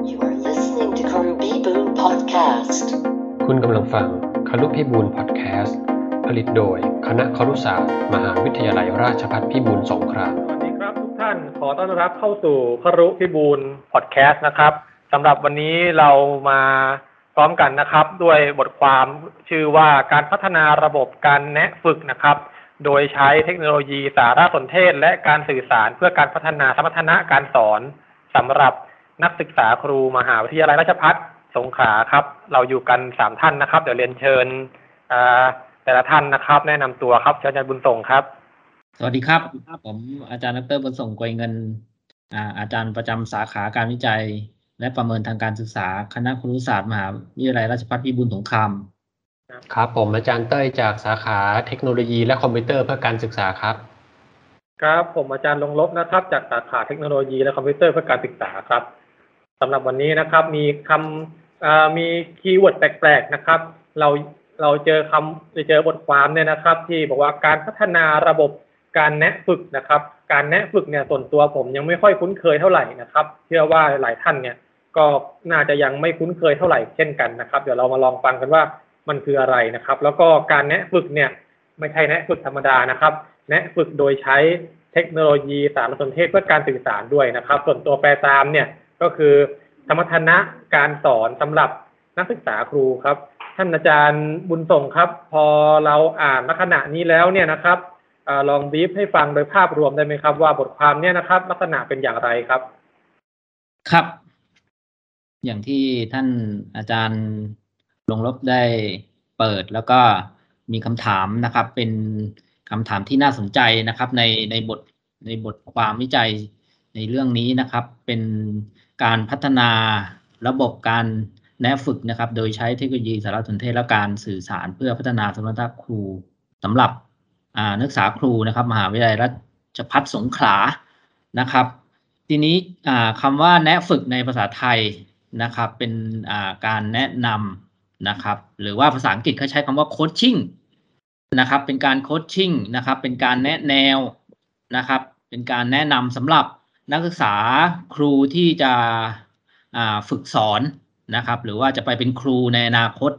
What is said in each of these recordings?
You are listening to Karubibu Podcast. คุณกำลังฟังคารุพิบูลพอดแคสต์ผลิตโดยคณะครุศาสตร์มหาวิทยาลัยราชภัฏพิบูลสงครามสวัสดีครับทุกท่านขอต้อนรับเข้าสู่ครุพิบูลพอดแคสต์นะครับสำหรับวันนี้เรามาพร้อมกันนะครับ ด้วยบทความชื่อว่าการพัฒนาระบบการแนะฝึกนะครับ โดยใช้เทคโนโลยีสารสนเทศ และการสื่อสารเพื่อการพัฒนาสมรรถนะการสอนสำหรับ นักศึกษาครูมหาวิทยาลัยราชภัฏสงขลาครับ เราอยู่กันสามท่านนะครับ เดี๋ยวเรียนเชิญอ่าแต่ละท่านนะครับ แนะนำตัวครับเชิญอาจารย์บุญส่งครับ สวัสดีครับ ผมอาจารย์ดรบุญส่งกวยเงินอ่าอาจารย์ประจำสาขาการวิจัย และประเมินทางการศึกษาคณะครุศาสตร์มหาวิทยาลัยราชภัฏพิบูลสงครามครับ ผมอาจารย์เต้ยจากสาขาเทคโนโลยี และคอมพิวเตอร์เพื่อการศึกษาครับ ครับผมอาจารย์ลงลบนะครับ จากสาขาเทคโนโลยีและคอมพิวเตอร์เพื่อการศึกษาครับ สำหรับวันนี้นะครับมีคำมี keyword แปลกๆนะครับ เราเราเจอคำเจอบทความเนี่ยนะครับ ที่บอกว่าการพัฒนาระบบการแนะฝึกนะครับ การแนะฝึกเนี่ยส่วนตัวผมยังไม่ค่อยคุ้นเคยเท่าไหร่นะครับ เชื่อว่าหลายท่านเนี่ยก็น่าจะยังไม่คุ้นเคยเท่าไหร่เช่นกันนะครับ เดี๋ยวเรามาลองฟังกันว่ามันคืออะไรนะครับ แล้วก็การแนะฝึกเนี่ยไม่ใช่แนะฝึกธรรมดานะครับ แนะฝึกโดยใช้เทคโนโลยีสารสนเทศเพื่อการสื่อสารด้วยนะครับ ส่วนตัวแปลตามเนี่ย ก็คือสมรรถนะการสอนสำหรับนักศึกษาครูครับ ท่านอาจารย์บุญส่งครับ พอเราอ่านลักษณะนี้แล้วเนี่ยนะครับอลองบีฟให้ฟังโดยภาพรวมได้ไหมครับ ว่าบทความเนี่ยนะครับ ลักษณะเป็นอย่างไรครับ ครับ อย่างที่ท่านอาจารย์ลงลบได้เปิดแล้วก็มีคำถามนะครับ เป็นคำถามที่น่าสนใจนะครับ ในในบทในบทความวิจัย ในเรื่องนี้นะครับเป็นการพัฒนาระบบการแนะฝึกนะครับ โดยใช้เทคโนโลยีสารสนเทศและการสื่อสารเพื่อพัฒนาสมรรถนะครูสำหรับนักศึกษาครูนะครับ มหาวิทยาลัยราชภัฏสงขลานะครับ ทีนี้อ่าคำว่าแนะฝึกในภาษาไทยนะครับ เป็นการแนะนำนะครับ หรือว่าภาษาอังกฤษเขาใช้คำว่าโคชชิ่งนะครับเป็นการโคชชิ่งนะครับ เป็นการแนะแนวนะครับ เป็นการแนะนำสำหรับ นักศึกษาครูที่จะฝึกสอนนะครับ หรือว่าจะไปเป็นครูในอนาคต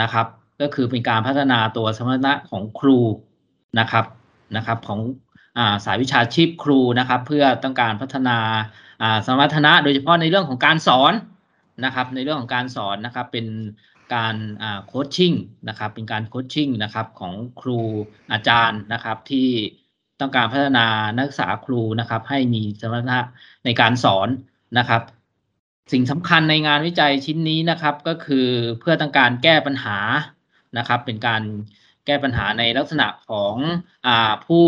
นะครับ ก็คือเป็นการพัฒนาตัวสมรรถนะของครูนะครับนะครับของอาสายวิชาชีพครูนะครับ เพื่อต้องการพัฒนาาสมรรถนะโดยเฉพาะในเรื่องของการสอนนะครับ ในเรื่องของการสอนนะครับเป็นการโคชชิ่งนะครับ เป็นการโคชชิ่งนะครับของครูอาจารย์นะครับที่ ต้องการพัฒนานักศึกษาครูนะครับ ให้มีสมรรถนะในการสอนนะครับ สิ่งสำคัญในงานวิจัยชิ้นนี้นะครับ ก็คือเพื่อต้องการแก้ปัญหานะครับ เป็นการแก้ปัญหาในลักษณะของอผู้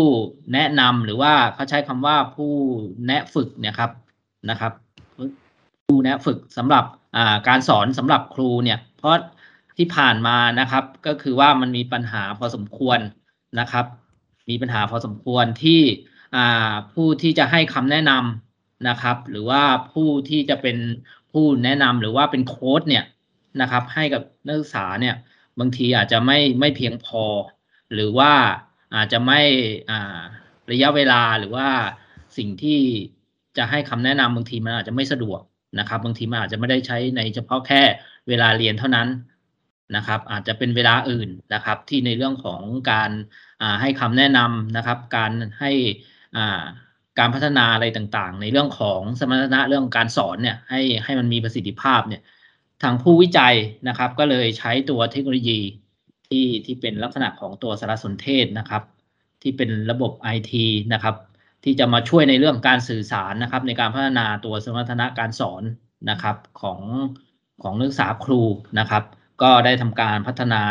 แนะนำหรือว่าเขาใช้คำว่าผู้แนะฝึกเนี่ยครับนะครับ ผู้แนะฝึกสำหรับการสอนสำหรับครูเนี่ย เพราะที่ผ่านมานะครับ ก็คือว่ามันมีปัญหาพอสมควรนะครับ มีปัญหาพอสมควรที่ผู้ที่จะให้คำแนะนำนะครับ หรือว่าผู้ที่จะเป็นผู้แนะนำหรือว่าเป็นโค้ดเนี่ยนะครับ ให้กับนักศึกษาเนี่ยบางทีอาจจะไม่ไม่เพียงพอ หรือว่าอาจจะไม่ระยะเวลาหรือว่าสิ่งที่จะให้คำแนะนำบางทีมันอาจจะไม่สะดวกนะครับ บางทีมันอาจจะไม่ได้ใช้ในเฉพาะแค่เวลาเรียนเท่านั้น นะครับ อาจจะเป็นเวลาอื่นนะครับ ที่ในเรื่องของการให้คำแนะนำนะครับ การให้การพัฒนาอะไรต่างๆ ในเรื่องของสมรรถนะเรื่องการสอนเนี่ยให้ให้มันมีประสิทธิภาพเนี่ยทางผู้วิจัยนะครับ ก็เลยใช้ตัวเทคโนโลยีที่ที่เป็นลักษณะของตัวสารสนเทศนะครับ ที่เป็นระบบ IT นะครับ ที่จะมาช่วยในเรื่องการสื่อสารนะครับ ในการพัฒนาตัวสมรรถนะการสอนนะครับของของนักศึกษาครูนะครับ ก็ได้ทำการพัฒนา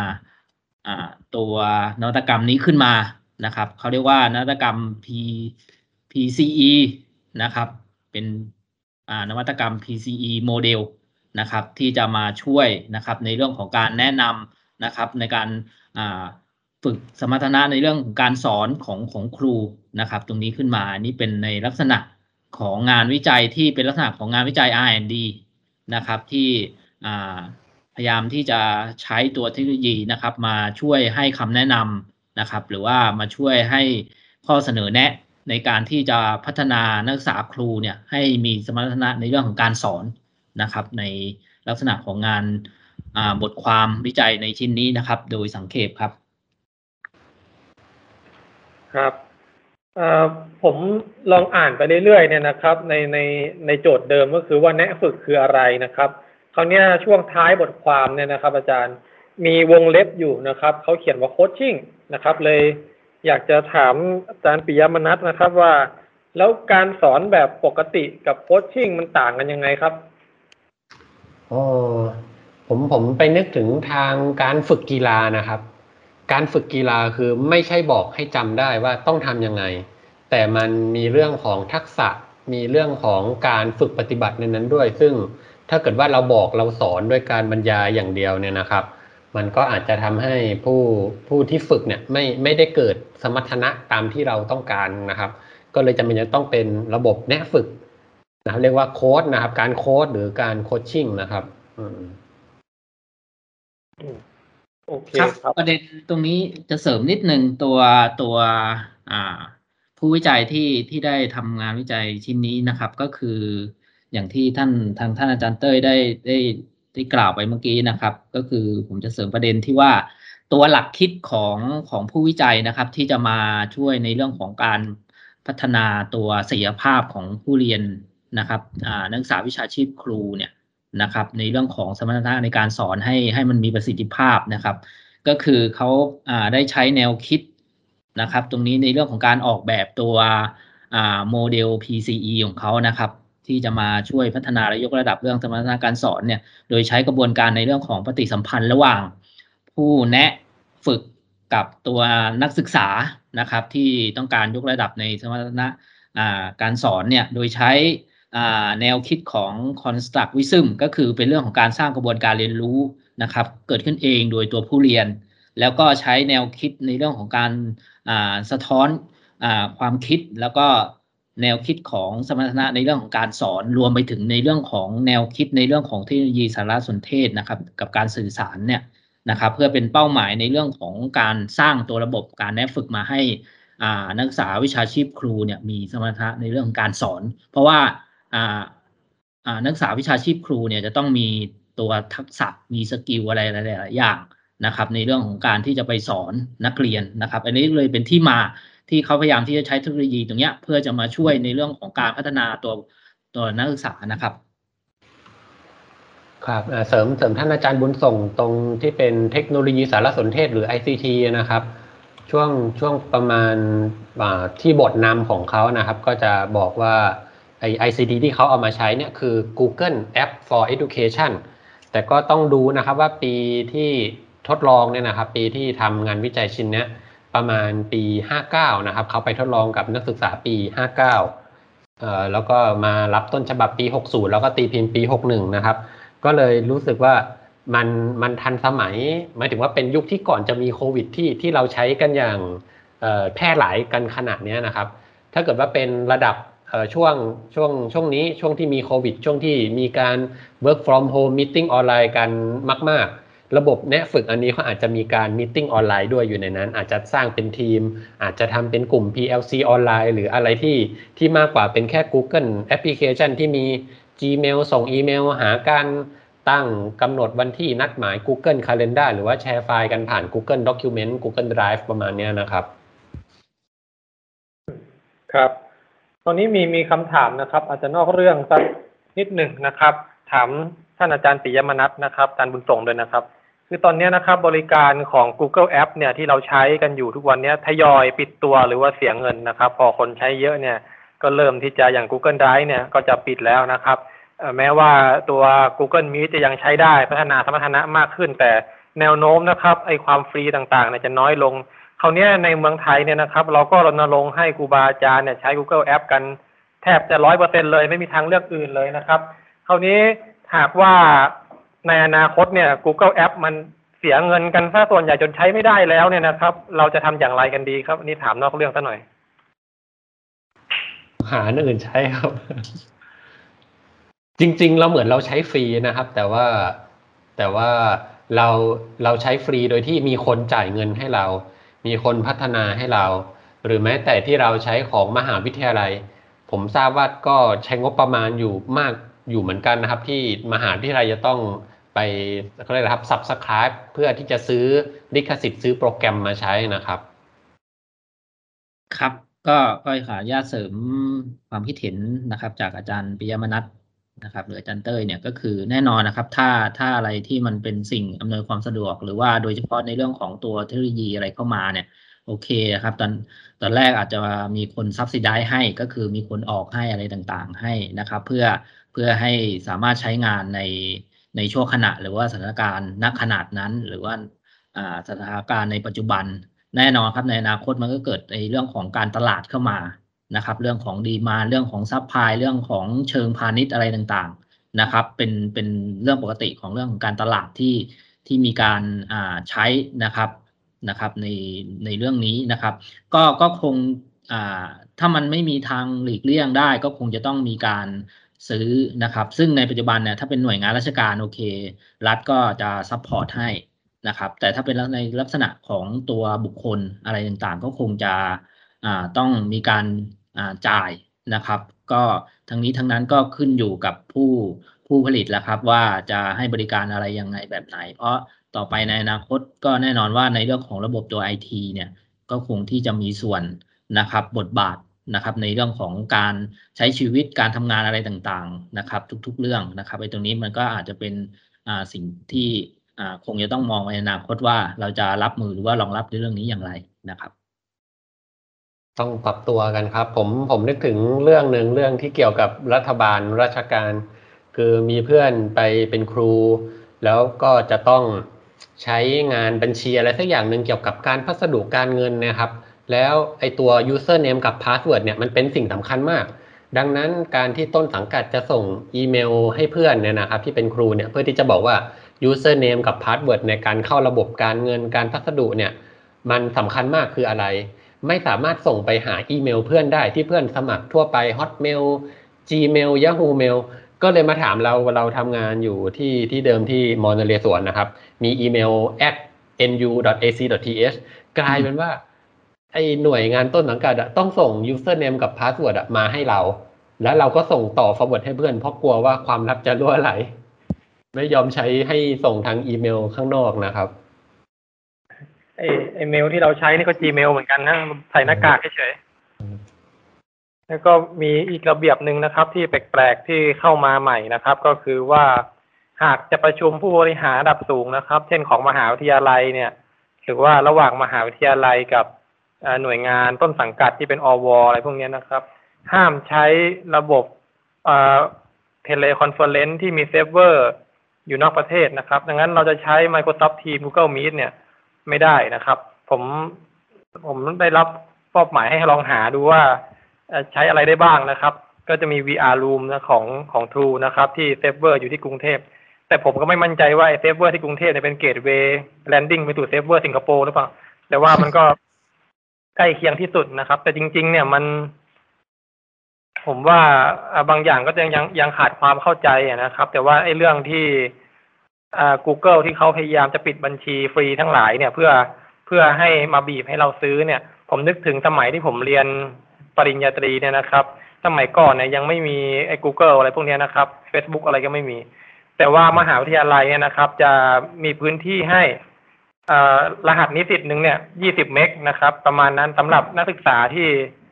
ตัวนวัตกรรมนี้ขึ้นมานะครับเขาเรียกว่านวัตกรรม P PCE นะครับ เป็นนวัตกรรม PCE โมเดลนะครับ ที่จะมาช่วยนะครับในเรื่องของการแนะนำนะครับ ในการฝึกสมรรถนะในเรื่องของการสอนของของครูนะครับ ตรงนี้ขึ้นมาอันี่เป็นในลักษณะของงานวิจัยที่เป็นลักษณะของงานวิจัย R&D นะครับที่ พยายามที่จะใช้ตัวเทคโนโลยีนะครับ มาช่วยให้คำแนะนำนะครับ หรือว่ามาช่วยให้ข้อเสนอแนะในการที่จะพัฒนานักศึกษาครูเนี่ยให้มีสมรรถนะในเรื่องของการสอนนะครับ ในลักษณะของงานบทความวิจัยในชิ้นนี้นะครับ โดยสังเขปครับ ครับผมลองอ่านไปเรื่อยๆเนี่ยนะครับ ในในในโจทย์เดิมก็คือว่าแนะฝึกคืออะไรนะครับ คราวนี้ช่วงท้ายบทความเนี่ยนะครับ อาจารย์มีวงเล็บอยู่นะครับเขาเขียนว่าโคชชิ่งนะครับ เลยอยากจะถามอาจารย์ปิยมนัทนะครับว่า แล้วการสอนแบบปกติกับโคชชิ่งมันต่างกันยังไงครับอ๋อผมผมไปนึกถึงทางการฝึกกีฬานะครับ การฝึกกีฬาคือไม่ใช่บอกให้จำได้ว่าต้องทำยังไง แต่มันมีเรื่องของทักษะมีเรื่องของการฝึกปฏิบัติในนั้นด้วย ซึ่ง ถ้าเกิดว่าเราบอกเราสอนด้วยการบรรยายอย่างเดียวเนี่ยนะครับ มันก็อาจจะทำให้ผู้ผู้ที่ฝึกเนี่ยไม่ไม่ได้เกิดสมรรถนะตามที่เราต้องการนะครับ ก็เลยจำเป็นจะต้องเป็นระบบแนะฝึกนะเรียกว่าโค้ดนะครับ การโค้ดหรือการโคชชิ่งนะครับอืมโอเคครับประเด็นตรงนี้จะเสริมนิดนึงตัวตัวอ่าผู้วิจัยที่ที่ได้ทำงานวิจัยชิ้นนี้นะครับ ก็คือ อย่างที่ท่านทางท่านอาจารย์เต้ยได้ได้ได้กล่าวไปเมื่อกี้นะครับ ก็คือผมจะเสริมประเด็นที่ว่าตัวหลักคิดของของผู้วิจัยนะครับ ที่จะมาช่วยในเรื่องของการพัฒนาตัวศักยภาพของผู้เรียนนะครับนักศึกษาวิชาชีพครูเนี่ยนะครับ ในเรื่องของสมรรถนะในการสอนให้ให้มันมีประสิทธิภาพนะครับ ก็คือเขาได้ใช้แนวคิดนะครับ ตรงนี้ในเรื่องของการออกแบบตัวโมเดล PCE ของเขานะครับ ที่จะมาช่วยพัฒนาและยกระดับเรื่องสมรรถนะการสอนเนี่ย โดยใช้กระบวนการในเรื่องของปฏิสัมพันธ์ระหว่าง ผู้แนะฝึกกับตัวนักศึกษานะครับ ที่ต้องการยกระดับในสมรรถนะการสอนเนี่ยโดยใช้แนวคิดของ constructivism ก็คือเป็นเรื่องของการสร้างกระบวนการเรียนรู้นะครับ เกิดขึ้นเองโดยตัวผู้เรียน แล้วก็ใช้แนวคิดในเรื่องของการสะท้อนอความคิดแล้วก็ แนวคิดของสมรรถนะในเรื่องของการสอนรวมไปถึงในเรื่องของแนวคิดในเรื่องของเทคโนโลยีสารสนเทศนะครับ กับการสื่อสารเนี่ยนะครับ เพื่อเป็นเป้าหมายในเรื่องของการสร้างตัวระบบการแนะฝึกมาให้นักศึกษาวิชาชีพครูเนี่ยมีสมรรถนะในเรื่องของการสอน เพราะว่านักศึกษาวิชาชีพครูเนี่ยจะต้องมีตัวทักษะมีสกิลอะไรหลายๆอย่างนะครับ ในเรื่องของการที่จะไปสอนนักเรียนนะครับ อันนี้เลยเป็นที่มา ที่เขาพยายามที่จะใช้เทคโนโลยีตรงนี้เพื่อจะมาช่วยในเรื่องของการพัฒนาตัวตัวนักศึกษานะครับครับเสริมเสริมท่านอาจารย์บุญส่งตรงที่เป็นเทคโนโลยีสารสนเทศหรือ ICT นะครับ ช่วงช่วงประมาณที่บทนำของเขานะครับ ก็จะบอกว่าไอ ICT ที่เขาเอามาใช้เนี่ยคือ Google App for Education แต่ก็ต้องดูนะครับว่าปีที่ทดลองเนี่ยนะครับ ปีที่ทำงานวิจัยชิ้นนี้ ประมาณปี 59 นะครับ เขาไปทดลองกับนักศึกษาปี 59เอ่อแล้วก็มารับต้นฉบับปี 60 แล้วก็ตีพิมพ์ปี 61 นะครับ ก็เลยรู้สึกว่ามันมันทันสมัยหมายถึงว่าเป็นยุคที่ก่อนจะมีโควิดที่ที่เราใช้กันอย่างแพร่หลายกันขนาดนี้นะครับ ถ้าเกิดว่าเป็นระดับช่วงช่วงช่วงนี้ช่วงที่มีโควิด ช่วงที่มีการ work from home meeting ออนไลน์กันมาก ๆ ระบบแนะฝึกอันนี้เขาอาจจะมีการ meeting ออนไลน์ด้วยอยู่ในนั้น อาจจะสร้างเป็นทีม อาจจะทำเป็นกลุ่ม PLC ออนไลน์ หรืออะไรที่ที่มากกว่าเป็นแค่ Google แอปพลิเคชันที่มี Gmail ส่งอีเมลหาการตั้งกำหนดวันที่นัดหมาย Google Calendar หรือว่าแชร์ไฟล์กันผ่าน Google Document Google Drive ประมาณนี้นะครับ ครับ ตอนนี้มีมีคำถามนะครับ อาจจะนอกเรื่องสักนิดหนึ่งนะครับ ถามท่านอาจารย์ปิยมนัทนะครับอาจารย์บุญส่งด้วยนะครับ คือตอนนี้นะครับบริการของ Google App เนี่ยที่เราใช้กันอยู่ทุกวันนี้ทยอยปิดตัวหรือว่าเสียเงินนะครับ พอคนใช้เยอะเนี่ยก็เริ่มที่จะอย่าง Google Drive เนี่ยก็จะปิดแล้วนะครับแม้ว่าตัว Google Meet จะยังใช้ได้พัฒนาสมรรถนะมากขึ้น แต่แนวโน้มนะครับไอความฟรีต่างๆเนี่ยจะน้อยลงคราวนี้ในเมืองไทยเนี่ยนะครับ เราก็รณรงค์ให้ครูบาอาจารย์เนี่ยใช้ Google App กันแทบจะร้อยเปอร์เซ็นเลย ไม่มีทางเลือกอื่นเลยนะครับ คราวนี้หากว่า ในอนาคตเนี่ย Google App มันเสียเงินกันซะส่วนใหญ่จนใช้ไม่ได้แล้วเนี่ยนะครับ เราจะทำอย่างไรกันดีครับนี่ถามนอกเรื่องซะหน่อย หาอื่นใช้ครับ จริง ๆ เราเหมือนเราใช้ฟรีนะครับ แต่ว่าแต่ว่าเราเราใช้ฟรีโดยที่มีคนจ่ายเงินให้เรา มีคนพัฒนาให้เรา หรือแม้แต่ที่เราใช้ของมหาวิทยาลัย ผมทราบว่าก็ใช้งบประมาณอยู่มากอยู่เหมือนกันนะครับ ที่มหาวิทยาลัยจะต้อง ไปเขาเรียกอะไรครับ subscribe เพื่อที่จะซื้อลิขสิทธิ์ซื้อโปรแกรมมาใช้นะครับ ครับ ก็ก็ขออนุญาตเสริมความคิดเห็นนะครับ จากอาจารย์ปิยมนัทนะครับหรืออาจารย์เต้ยเนี่ยก็คือแน่นอนนะครับ ถ้าถ้าอะไรที่มันเป็นสิ่งอำนวยความสะดวก หรือว่าโดยเฉพาะในเรื่องของตัวเทคโนโลยีอะไรเข้ามาเนี่ย โอเคนะครับตอนตอนแรกอาจจะมีคนซับซิได้ให้ก็คือมีคนออกให้อะไรต่างๆ ให้นะครับ เพื่อเพื่อให้สามารถใช้งานใน ในช่วงขณะหรือว่าสถานการณ์ณขนาดนั้น หรือว่าสถานการณ์ในปัจจุบัน แน่นอนครับในอนาคตมันก็เกิดในเรื่องของการตลาดเข้ามานะครับ เรื่องของ demand เรื่องของ supply เรื่องของเชิงพาณิชย์อะไรต่างๆนะครับ เป็นเป็นเรื่องปกติของเรื่องของการตลาดที่ที่มีการใช้นะครับนะครับในในเรื่องนี้นะครับ ก็ก็คงถ้ามันไม่มีทางหลีกเลี่ยงได้ ก็คงจะต้องมีการ ซื้อนะครับ ซึ่งในปัจจุบันเนี่ยถ้าเป็นหน่วยงานราชการโอเค รัฐก็จะ support ให้นะครับ แต่ถ้าเป็นในลักษณะของตัวบุคคลอะไรต่างๆ ก็คงจะอ่าต้องมีการอ่าจ่ายนะครับ ก็ทั้งนี้ทั้งนั้นก็ขึ้นอยู่กับผู้ผู้ผลิตแล้วครับ ว่าจะให้บริการอะไรยังไงแบบไหน เพราะต่อไปในอนาคตก็แน่นอนว่าในเรื่องของระบบตัวไอทีเนี่ยก็คงที่จะมีส่วนนะครับบทบาท นะครับในเรื่องของการใช้ชีวิตการทำงานอะไรต่างๆนะครับ ทุกๆเรื่องนะครับไอ้ตรงนี้มันก็อาจจะเป็นอ่าสิ่งที่อ่าคงจะต้องมองในอนาคตว่าเราจะรับมือหรือว่ารองรับในเรื่องนี้อย่างไรนะครับ ต้องปรับตัวกันครับ ผมผมนึกถึงเรื่องหนึ่งเรื่องที่เกี่ยวกับรัฐบาลราชการ คือมีเพื่อนไปเป็นครู แล้วก็จะต้องใช้งานบัญชีอะไรสักอย่างหนึ่งเกี่ยวกับการพัสดุการเงินนะครับ แล้วไอตัว username กับ password เนี่ยมันเป็นสิ่งสำคัญมาก ดังนั้นการที่ต้นสังกัดจะส่งอีเมลให้เพื่อนเนี่ยนะครับที่เป็นครูเนี่ยเพื่อที่จะบอกว่า username กับ password ในการเข้าระบบการเงินการพัสดุเนี่ยมันสำคัญมากคืออะไร ไม่สามารถส่งไปหาอีเมลเพื่อนได้ที่เพื่อนสมัครทั่วไป Hotmail Gmail Yahoo Mail ก็เลยมาถามเราเราทำงานอยู่ที่ที่เดิมที่มอนเรสวนนะครับ มีอีเมล at nu.ac.th กลายเป็นว่า ไอหน่วยงานต้นสังกัดอะต้องส่ง username กับ password อะมาให้เรา แล้วเราก็ส่งต่อ forward ให้เพื่อนเพราะกลัวว่าความลับจะรั่วไหล ไม่ยอมใช้ให้ส่งทางอีเมลข้างนอกนะครับไอไอเมลที่เราใช้นี่ก็ Gmail เหมือนกันนะใส่หน้ากากเฉยๆแล้วก็มีอีกระเบียบหนึ่งนะครับ ที่แปลกๆที่เข้ามาใหม่นะครับ ก็คือว่าหากจะประชุมผู้บริหารระดับสูงนะครับ เช่นของมหาวิทยาลัยเนี่ย หรือว่าระหว่างมหาวิทยาลัยกับ หน่วยงานต้นสังกัดที่เป็นอวอะไรพวกนี้นะครับ ห้ามใช้ระบบ teleconference ที่มีเซิร์ฟเวอร์อยู่นอกประเทศนะครับ ดังนั้นเราจะใช้ Microsoft Teams Google Meet เนี่ยไม่ได้นะครับ ผมผมได้รับมอบหมายให้ลองหาดูว่าใช้อะไรได้บ้างนะครับ ก็จะมี VROOM นะของของ True นะครับ ที่เซิร์ฟเวอร์อยู่ที่กรุงเทพ แต่ผมก็ไม่มั่นใจว่าเซิร์ฟเวอร์ที่กรุงเทพเนี่ยเป็น gateway landing ไปสู่เซิร์ฟเวอร์สิงคโปร์หรือเปล่า แต่ว่ามันก็ ใกล้เคียงที่สุดนะครับ แต่จริง ๆ เนี่ยมัน ผมว่าบางอย่างก็ยังยังยังขาดความเข้าใจนะครับ แต่ว่าไอ้เรื่องที่อ่า Google ที่เขาพยายามจะปิดบัญชีฟรีทั้งหลายเนี่ย เพื่อเพื่อให้มาบีบให้เราซื้อเนี่ย ผมนึกถึงสมัยที่ผมเรียนปริญญาตรีเนี่ยนะครับ สมัยก่อนเนี่ยยังไม่มีไอ้ Google อะไรพวกเนี้ยนะครับ Facebook อะไรก็ไม่มี แต่ว่ามหาวิทยาลัยเนี่ยนะครับ จะมีพื้นที่ให้ รหัสนิสิตหนึ่งเนี่ย20เมกนะครับ ประมาณนั้นสำหรับนักศึกษาที่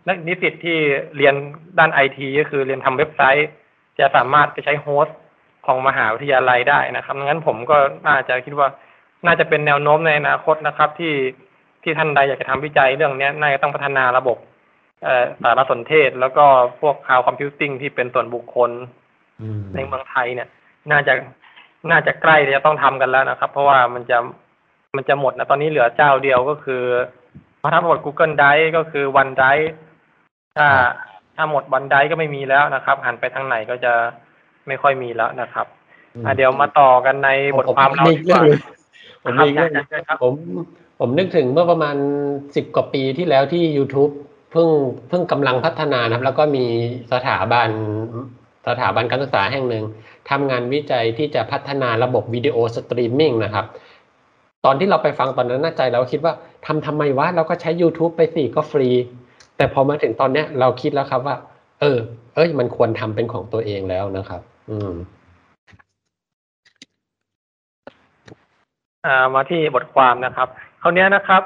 นักนิสิตที่เรียนด้านไอทีก็คือเรียนทำเว็บไซต์ จะสามารถไปใช้ host ของมหาวิทยาลัยได้นะครับงั้นผมก็น่าจะคิดว่าน่าจะเป็นแนวโน้มในอนาคตนะครับ ที่ที่ท่านใดอยากจะทำวิจัยเรื่องเนี้ยน่าจะต้องพัฒนาระบบเอ่อสารสนเทศ แล้วก็พวก cloud computing ที่เป็นส่วนบุคคลอืมในเมืองไทยเนี่ย น่าจะน่าจะใกล้ที่จะต้องทำกันแล้วนะครับ เพราะว่ามันจะ มันจะหมดนะตอนนี้เหลือเจ้าเดียวก็คือถ้าหมด Google Drive ก็คือ OneDrive ถ้าถ้าหมด OneDrive ก็ไม่มีแล้วนะครับ หันไปทางไหนก็จะไม่ค่อยมีแล้วนะครับอะเดี๋ยวมาต่อกันในบทความเราผมมีดีอีกกว่าเรื่องหนึ่งผมมีอีกเรื่องหนึ่งครับครับผมผมนึกถึงเมื่อประมาณสิบกว่าปีที่แล้วที่ YouTube เพิ่งเพิ่งกำลังพัฒนานะครับ แล้วก็มีสถาบันสถาบันการศึกษาแห่งหนึ่งทำงานวิจัยที่จะพัฒนาระบบวิดีโอสตรีมมิ่งนะครับ ตอนที่เราไปฟังตอนนั้นในใจเราคิดว่าทำทำไมวะเราก็ใช้ YouTube ไปสิก็ฟรี แต่พอมาถึงตอนเนี้ยเราคิดแล้วครับว่า เออ เอ้ย มันควรทำเป็นของตัวเองแล้วนะครับ อืมอ่ามาที่บทความนะครับคราวเนี้ยนะครับ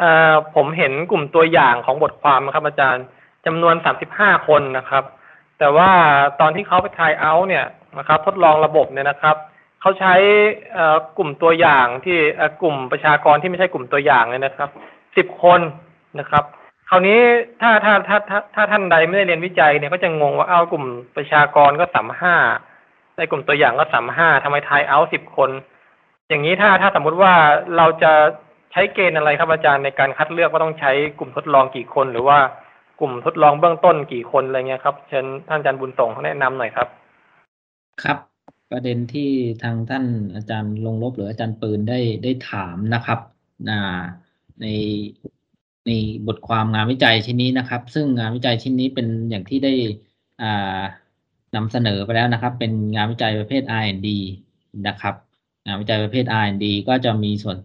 อ่อผมเห็นกลุ่มตัวอย่างของบทความนะครับ อาจารย์จำนวน 35 คนนะครับ แต่ว่าตอนที่เขาไปทายเอาเนี่ยนะครับ ทดลองระบบเนี่ยนะครับ เขาใช้กลุ่มตัวอย่างที่กลุ่มประชากรที่ไม่ใช่กลุ่มตัวอย่างเนี่ยนะครับ10คนนะครับ คราวนี้ถ้าถ้าถ้าถ้าถ้าท่านใดไม่ได้เรียนวิจัยเนี่ยก็จะงงว่าเอากลุ่มประชากรก็สามห้าในกลุ่มตัวอย่างก็สามห้าทำไมทายเอาสิบคน อย่างนี้ถ้าถ้าสมมุติว่าเราจะใช้เกณฑ์อะไรครับอาจารย์ในการคัดเลือกว่าต้องใช้กลุ่มทดลองกี่คน หรือว่ากลุ่มทดลองเบื้องต้นกี่คนอะไรเงี้ยครับเชิญท่านอาจารย์บุญส่งแนะนำหน่อยครับ ครับ ประเด็นที่ทางท่านอาจารย์ลงลบหรืออาจารย์ปืนได้ได้ถามนะครับในในบทความงานวิจัยชิ้นนี้นะครับ ซึ่งงานวิจัยชิ้นนี้เป็นอย่างที่ได้นำเสนอไปแล้วนะครับ เป็นงานวิจัยประเภท R&D นะครับ งานวิจัยประเภท R&D ก็จะมีส่วน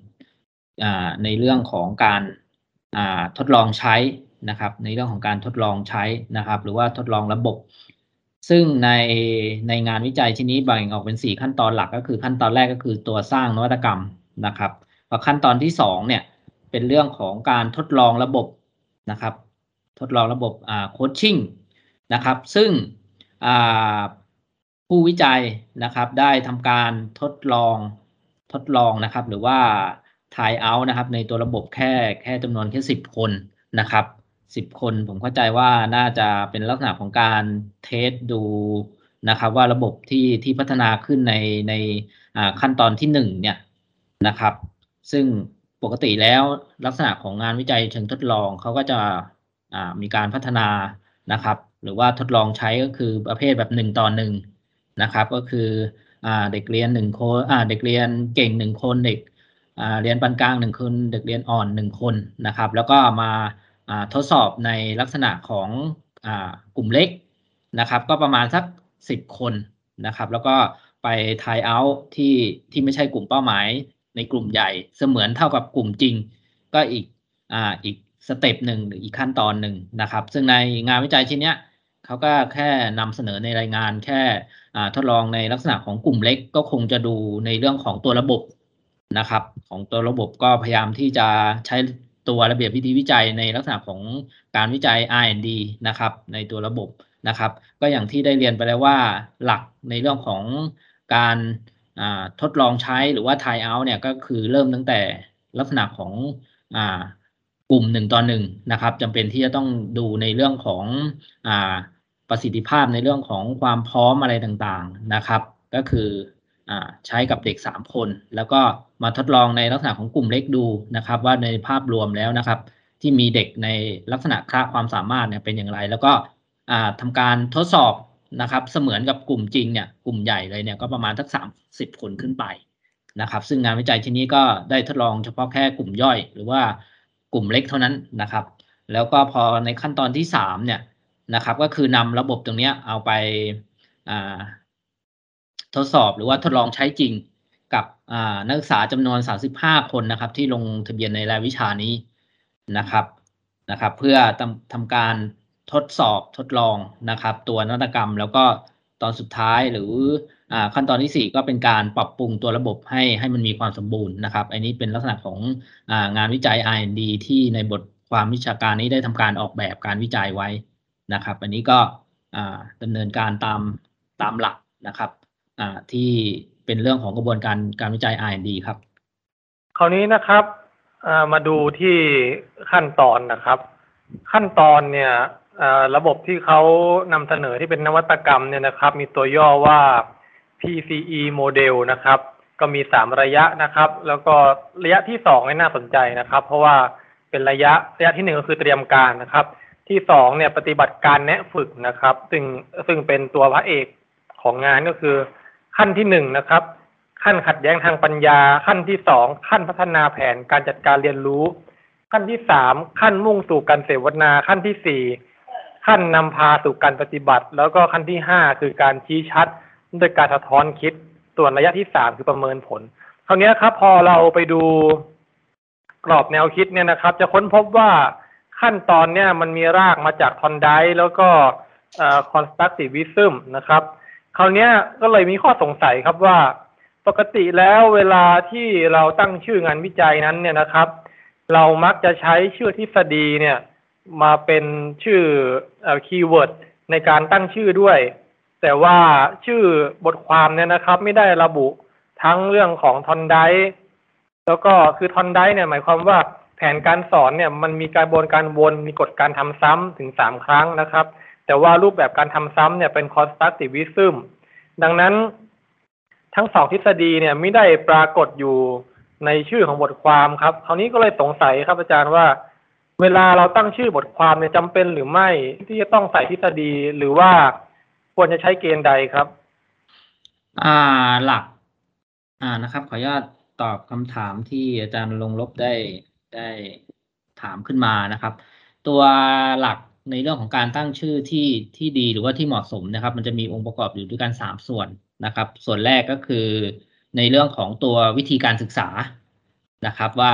ในเรื่องของการทดลองใช้นะครับ ในเรื่องของการทดลองใช้นะครับ หรือว่าทดลองระบบ ซึ่งในในงานวิจัยชิ้นนี้แบ่งออกเป็น 4 ขั้นตอนหลักก็คือขั้นตอนแรกก็คือตัวสร้างนวัตกรรมนะครับพอขั้นตอนที่2เนี่ยเป็นเรื่องของการทดลองระบบนะครับ ทดลองระบบอ่าโคชชิ่งนะครับ ซึ่งอ่าผู้วิจัยนะครับได้ทำการทดลองทดลองนะครับ หรือว่า try out นะครับในตัวระบบแค่แค่จำนวนแค่ 10 คนนะครับ 10คน ผมเข้าใจว่าน่าจะเป็นลักษณะของการเทสดูนะครับ ว่าระบบที่ที่พัฒนาขึ้นในในขั้นตอนที่1เนี่ยนะครับ ซึ่งปกติแล้วลักษณะของงานวิจัยเชิงทดลองเขาก็จะมีการพัฒนานะครับ หรือว่าทดลองใช้ก็คือประเภทแบบหนึ่งต่อหนึ่งนะครับ ก็คืออเด็กเรียนหนึ่งคนเด็กเรียนเก่งหนึ่งคนเด็กเรียนปานกลางหนึ่งคน เด็กเรียนอ่อนหนึ่งคนนะครับ แล้วก็มา ทดสอบในลักษณะของอกลุ่มเล็กนะครับ ก็ประมาณสักสิบคนนะครับ แล้วก็ไปทายเอาที่ที่ไม่ใช่กลุ่มเป้าหมาย ในกลุ่มใหญ่เสมือนเท่ากับกลุ่มจริง ก็อีกอ่าอีก step หนึ่งหรืออีกขั้นตอนหนึ่งนะครับ ซึ่งในงานวิจัยชิ้นเนี้ยเขาก็แค่นำเสนอในรายงานแค่ทดลองในลักษณะของกลุ่มเล็ก ก็คงจะดูในเรื่องของตัวระบบนะครับ ของตัวระบบก็พยายามที่จะใช้ ตัวระเบียบวิธีวิจัยในลักษณะของการวิจัย R&D นะครับ ในตัวระบบนะครับ ก็อย่างที่ได้เรียนไปแล้วว่าหลักในเรื่องของการทดลองใช้หรือว่า try out เนี่ยก็คือเริ่มตั้งแต่ลักษณะของอกลุ่มหนึ่งต่อหนึ่งนะครับจำเป็นที่จะต้องดูในเรื่องของอประสิทธิภาพในเรื่องของความพร้อมอะไรต่างๆนะครับ ก็คือ ใช้กับเด็ก 3 คน แล้วก็มาทดลองในลักษณะของกลุ่มเล็กดูนะครับ ว่าในภาพรวมแล้วนะครับ ที่มีเด็กในลักษณะค่าความสามารถเนี่ยเป็นอย่างไร แล้วก็อ่าทำการทดสอบนะครับ เสมือนกับกลุ่มจริงเนี่ยกลุ่มใหญ่เลยเนี่ยก็ประมาณสักสามสิบคนขึ้นไปนะครับ ซึ่งงานวิจัยชิ้นนี้ก็ได้ทดลองเฉพาะแค่กลุ่มย่อย หรือว่ากลุ่มเล็กเท่านั้นนะครับ แล้วก็พอในขั้นตอนที่สามเนี่ยนะครับ ก็คือนำระบบตรงนี้เอาไป ทดสอบหรือว่าทดลองใช้จริงกับนักศึกษาจำนวน 35 คนนะครับ ที่ลงทะเบียนในรายวิชานี้นะครับนะครับ เพื่อทำทำการทดสอบทดลองนะครับ ตัวนวัตกรรม แล้วก็ตอนสุดท้ายหรืออขั้นตอนที่ 4 ก็เป็นการปรับปรุงตัวระบบให้ให้มันมีความสมบูรณ์นะครับ อันนี้เป็นลักษณะขององานวิจัย R&D ที่ในบทความวิชาการนี้ได้ทำการออกแบบการวิจัยไว้นะครับ อันนี้ก็ดำเนินการตามตามหลักนะครับ ที่เป็นเรื่องของกระบวนการการวิจัย R&D ครับ คราวนี้นะครับอ่ามาดูที่ขั้นตอนนะครับ ขั้นตอนเนี่ยอ่าระบบที่เขานำเสนอที่เป็นนวัตกรรมเนี่ยนะครับ มีตัวย่อว่า PCE โมเดลนะครับ ก็มีสามระยะนะครับ แล้วก็ระยะที่สองนี่น่าสนใจนะครับ เพราะว่าเป็นระยะระยะที่หนึ่งก็คือเตรียมการนะครับ ที่สองเนี่ยปฏิบัติการแนะฝึกนะครับ ซึ่งซึ่งเป็นตัวพระเอกของงานก็คือ ขั้นที่หนึ่งนะครับ ขั้นขัดแย้งทางปัญญา ขั้นที่สองขั้นพัฒนาแผนการจัดการเรียนรู้ ขั้นที่สามขั้นมุ่งสู่การเสวนาขั้นที่สี่ขั้นนำพาสู่การปฏิบัติ แล้วก็ขั้นที่ห้าคือการชี้ชัดด้วยการสะท้อนคิดส่วนระยะที่สามคือประเมินผลคราวนี้ครับพอเราไปดูกรอบแนวคิดเนี่ยนะครับ จะค้นพบว่าขั้นตอนเนี่ยมันมีรากมาจาก Thorndike แล้วก็ constructivism นะครับ คราวนี้ก็เลยมีข้อสงสัยครับว่า ปกติแล้วเวลาที่เราตั้งชื่องานวิจัยนั้นเนี่ยนะครับ เรามักจะใช้ชื่อทฤษฎีเนี่ยมาเป็นชื่อ keyword ในการตั้งชื่อด้วย แต่ว่าชื่อบทความเนี่ยนะครับ ไม่ได้ระบุทั้งเรื่องของทอนไดแล้วก็คือทอนไดเนี่ยหมายความว่าแผนการสอนเนี่ยมันมีการบนการวนมีกฎการทำซ้ำถึงสามครั้งนะครับ แต่ว่ารูปแบบการทำซ้ำเนี่ยเป็น constructivism ดังนั้นทั้งสองทฤษฎีเนี่ยไม่ได้ปรากฏอยู่ในชื่อของบทความครับ คราวนี้ก็เลยสงสัยครับอาจารย์ว่า เวลาเราตั้งชื่อบทความเนี่ยจำเป็นหรือไม่ที่จะต้องใส่ทฤษฎีหรือว่าควรจะใช้เกณฑ์ใดครับ อ่าหลัก อ่านะครับ ขออนุญาตตอบคำถามที่อาจารย์ลงลบได้ได้ถามขึ้นมานะครับ ตัวหลัก ในเรื่องของการตั้งชื่อที่ที่ดีหรือว่าที่เหมาะสมนะครับ มันจะมีองค์ประกอบอยู่ด้วยกันสามส่วนนะครับ ส่วนแรกก็คือในเรื่องของตัววิธีการศึกษานะครับ ว่า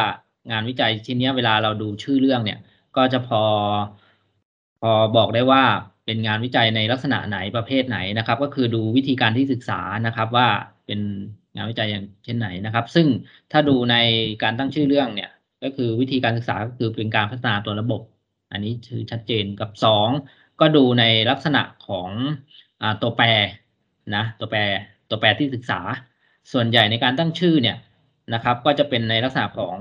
งานวิจัยชิ้นนี้เวลาเราดูชื่อเรื่องเนี่ย ก็จะพอพอบอกได้ว่าเป็นงานวิจัยในลักษณะไหนประเภทไหนนะครับ ก็คือดูวิธีการที่ศึกษานะครับ ว่าเป็นงานวิจัยอย่างเช่นไหนนะครับ ซึ่งถ้าดูในการตั้งชื่อเรื่องเนี่ย ก็คือวิธีการศึกษาก็คือเป็นการพัฒนาตัวระบบ อันนี้คือชัดเจนกับสองก็ดูในลักษณะของอตัวแปรนะตัวแปรตัวแปรที่ศึกษา ส่วนใหญ่ในการตั้งชื่อเนี่ยนะครับ ก็จะเป็นในลักษณะของ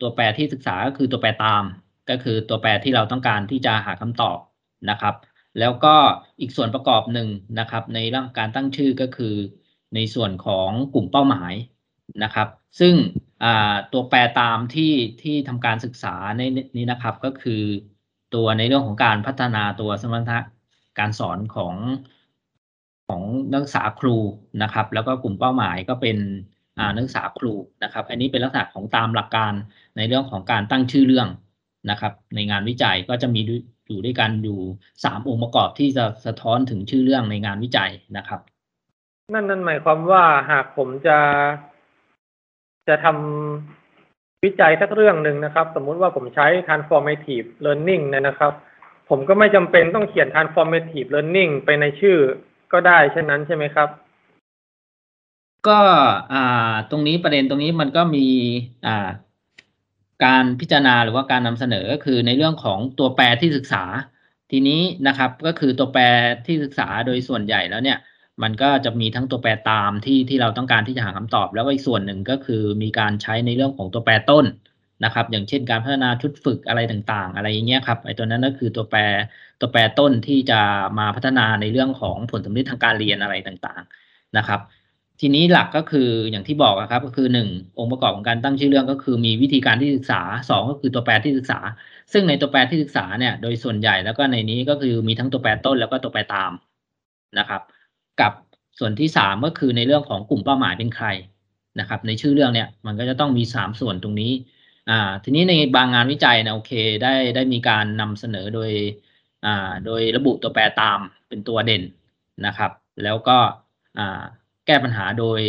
ตัวแปรที่ศึกษาก็คือตัวแปรตาม ก็คือตัวแปรที่เราต้องการที่จะหาคำตอบนะครับ แล้วก็อีกส่วนประกอบหนึ่งนะครับ ในเรื่องการตั้งชื่อก็คือ ในส่วนของกลุ่มเป้าหมายนะครับ ซึ่งตัวแปรตามที่ที่ทำการศึกษาในนี้นะครับก็คือ ตัวในเรื่องของการพัฒนาตัวสมรรถนะการสอนของของนักศึกษาครูนะครับ แล้วก็กลุ่มเป้าหมายก็เป็นนักศึกษาครูนะครับ อันนี้เป็นลักษณะของตามหลักการในเรื่องของการตั้งชื่อเรื่องนะครับ ในงานวิจัยก็จะมีอยู่ด้วยกันอยู่สามองค์ประกอบที่จะสะท้อนถึงชื่อเรื่องในงานวิจัยนะครับ นั่นนั่นหมายความว่าหากผมจะจะทำ วิจัยสักเรื่องหนึ่งนะครับ สมมุติว่าผมใช้ transformative learning เนี่ยนะครับ ผมก็ไม่จำเป็นต้องเขียน transformative learning ไปในชื่อก็ได้เช่นนั้นใช่ไหมครับ ก็อ่าตรงนี้ประเด็นตรงนี้มันก็มีอ่าการพิจารณาหรือว่าการนำเสนอก็คือในเรื่องของตัวแปรที่ศึกษา ทีนี้นะครับ ก็คือตัวแปรที่ศึกษาโดยส่วนใหญ่แล้วเนี่ย มันก็จะมีทั้งตัวแปรตามที่ที่เราต้องการที่จะหาคำตอบ แล้วก็อีกส่วนหนึ่งก็คือมีการใช้ในเรื่องของตัวแปรต้นนะครับ อย่างเช่นการพัฒนาชุดฝึกอะไรต่างๆ อะไรอย่างเงี้ยครับไอ้ตัวนั้นก็คือตัวแปรตัวแปรต้นที่จะมาพัฒนาในเรื่องของผลสำเร็จทางการเรียนอะไรต่างๆนะครับ ทีนี้หลักก็คืออย่างที่บอกครับก็คือหนึ่งองค์ประกอบของการตั้งชื่อเรื่องก็คือมีวิธีการที่ศึกษาสองก็คือตัวแปรที่ศึกษา ซึ่งในตัวแปรที่ศึกษาเนี่ยโดยส่วนใหญ่แล้วก็ในนี้ก็คือมีทั้งตัวแปรต้นแล้วก็ตัวแปรตามนะครับ กับส่วนที่สามก็คือในเรื่องของกลุ่มเป้าหมายเป็นใครนะครับ ในชื่อเรื่องเนี่ยมันก็จะต้องมีสามส่วนตรงนี้อ่าทีนี้ในบางงานวิจัยนะโอเคได้ได้มีการนำเสนอโดยอ่าโดยระบุตัวแปรตามเป็นตัวเด่นนะครับ แล้วก็อ่าแก้ปัญหาโดย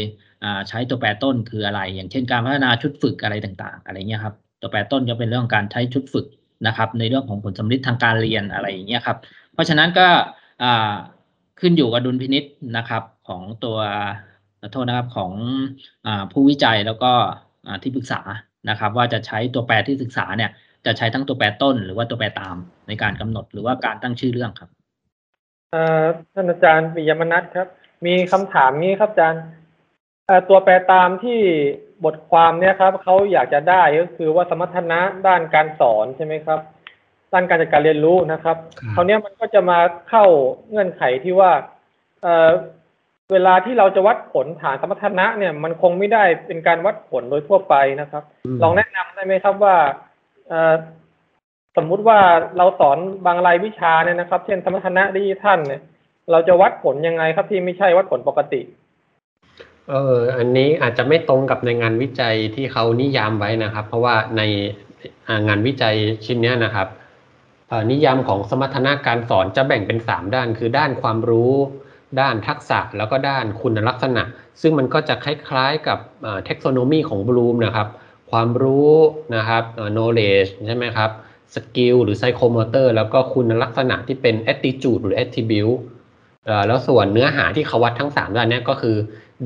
ใช้ตัวแปรต้นคืออะไร อย่างเช่นการพัฒนาชุดฝึกอะไรต่างๆ อะไรเงี้ยครับตัวแปรต้นจะเป็นเรื่องการใช้ชุดฝึกนะครับ ในเรื่องของผลสำลิดทางการเรียนอะไรอย่างเงี้ยครับ เพราะฉะนั้นก็ ขึ้นอยู่กับดุลพินิษนะครับของตัวโทษนะครับของอผู้วิจัยแล้วก็ที่ปรึกษานะครับ ว่าจะใช้ตัวแปรที่ศึกษาเนี่ยจะใช้ทั้งตัวแปรต้น หรือว่าตัวแปรตามในการกำหนดหรือว่าการตั้งชื่อเรื่องครับท่านอาจารย์ปิยมนัทครับ มีคำถามนี้ครับอาจารย์ตัวแปรตามที่บทความเนี่ยครับเขาอยากจะได้ก็คือว่าสมรรถนะด้านการสอนใช่ไหมครับ ด้านการจัดการเรียนรู้นะครับคราวนี้มันก็จะมาเข้าเงื่อนไขที่ว่าเเวลาที่เราจะวัดผลฐานสมรรถนะเนี่ย มันคงไม่ได้เป็นการวัดผลโดยทั่วไปนะครับ ลองแนะนำได้ไหมครับว่าสมมุติว่าเราสอนบางรายวิชาเนี่ยนะครับ เช่นสมรรถนะดิจิทัลเนี่ย เราจะวัดผลยังไงครับที่ไม่ใช่วัดผลปกติเอออันนี้อาจจะไม่ตรงกับในงานวิจัยที่เขานิยามไว้นะครับ เพราะว่าในงานวิจัยชิ้นนี้นะครับ นิยามของสมรรถนะการสอนจะแบ่งเป็น 3 ด้าน คือด้านความรู้ ด้านทักษะแล้วก็ด้านคุณลักษณะ ซึ่งมันก็จะคล้ายๆกับเทคโนโลมีของบลูมนะครับ ความรู้นะครับ knowledge ใช่ไหมครับสกิลหรือ psychomotor แล้วก็คุณลักษณะที่เป็น attitude หรือ attribute แล้วส่วนเนื้อหาที่เขาวัดทั้งสามด้านนี้ก็คือ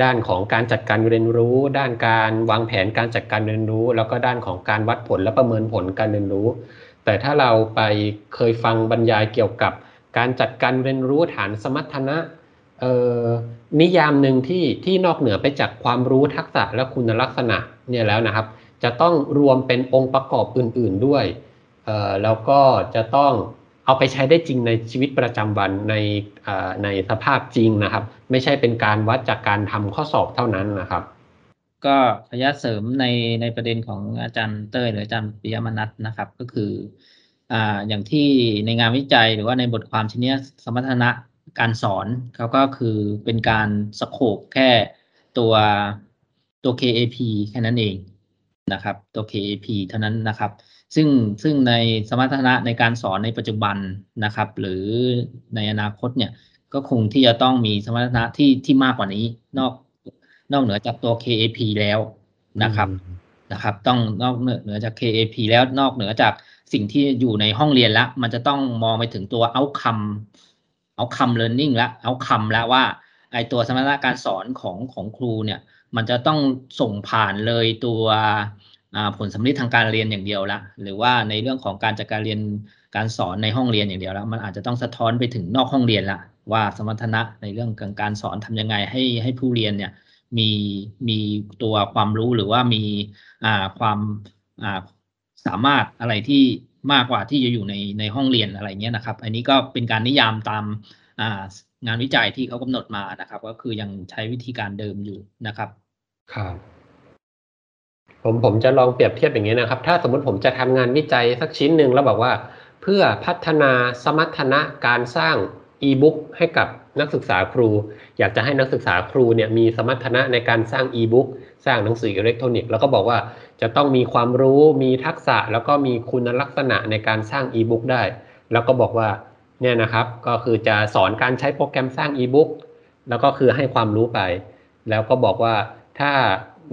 ด้านของการจัดการเรียนรู้ ด้านการวางแผนการจัดการเรียนรู้ แล้วก็ด้านของการวัดผลและประเมินผลการเรียนรู้ แต่ถ้าเราไปเคยฟังบรรยายเกี่ยวกับการจัดการเรียนรู้ฐานสมรรถนะนิยามหนึ่งที่ที่นอกเหนือไปจากความรู้ทักษะและคุณลักษณะเนี่ยแล้วนะครับ จะต้องรวมเป็นองค์ประกอบอื่น ๆด้วยแล้วก็จะต้องเอาไปใช้ได้จริงในชีวิตประจำวันในในสภาพจริงนะครับ ไม่ใช่เป็นการวัดจากการทำข้อสอบเท่านั้นนะครับ ก็ขออนุญาเสริมในในประเด็นของอาจารย์เต้ยหรืออาจารย์ปิยมนัทนะครับ ก็คืออ่าอย่างที่ในงานวิจัยหรือว่าในบทความชิ้นเนี้ยสมรรถนะการสอนเขาก็คือเป็นการสโคปแค่ตัวตัว KAP แค่นั้นเองนะครับ ตัว KAP เท่านั้นนะครับ ซึ่งซึ่งในสมรรถนะในการสอนในปัจจุบันนะครับ หรือในอนาคตเนี่ยก็คงที่จะต้องมีสมรรถนะที่ที่มากกว่านี้ นอก นอกเหนือจากตัว KAP แล้วนะครับนะครับ ต้องนอกเหนือจาก KAP แล้วนอกเหนือจากสิ่งที่อยู่ในห้องเรียนแล้วมันจะต้องมองไปถึงตัว outcome outcome learning และ outcome แล้วว่าไอตัวสมรรถนะการสอนของของครูเนี่ย มันจะต้องส่งผ่านเลยตัวอ่าผลสำลิดทางการเรียนอย่างเดียวละหรือว่าในเรื่องของการจัดการเรียนการสอนในห้องเรียนอย่างเดียวแล้ว มันอาจจะต้องสะท้อนไปถึงนอกห้องเรียนละว่าสมรรถนะในเรื่องของการสอนทำยังไงให้ให้ผู้เรียนเนี่ย มีมีตัวความรู้หรือว่ามีอ่าความอ่าสามารถอะไรที่มากกว่าที่จะอยู่ในในห้องเรียนอะไรเงี้ยนะครับ อันนี้ก็เป็นการนิยามตามอ่างานวิจัยที่เขากำหนดมานะครับ ก็คือยังใช้วิธีการเดิมอยู่นะครับครับผมผมจะลองเปรียบเทียบอย่างนี้นะครับ ถ้าสมมติผมจะทำงานวิจัยสักชิ้นหนึ่งแล้วบอกว่า เพื่อพัฒนาสมรรถนะการสร้างอีบุ๊กให้กับ นักศึกษาครู อยากจะให้นักศึกษาครูเนี่ยมีสมรรถนะในการสร้างอีบุ๊กสร้างหนังสืออิเล็กทรอนิกส์แล้วก็บอกว่าจะต้องมีความรู้มีทักษะแล้วก็มีคุณลักษณะในการสร้างอีบุ๊กได้ แล้วก็บอกว่าเนี่ยนะครับก็คือจะสอนการใช้โปรแกรมสร้างอีบุ๊กแล้วก็คือให้ความรู้ไป แล้วก็บอกว่าถ้า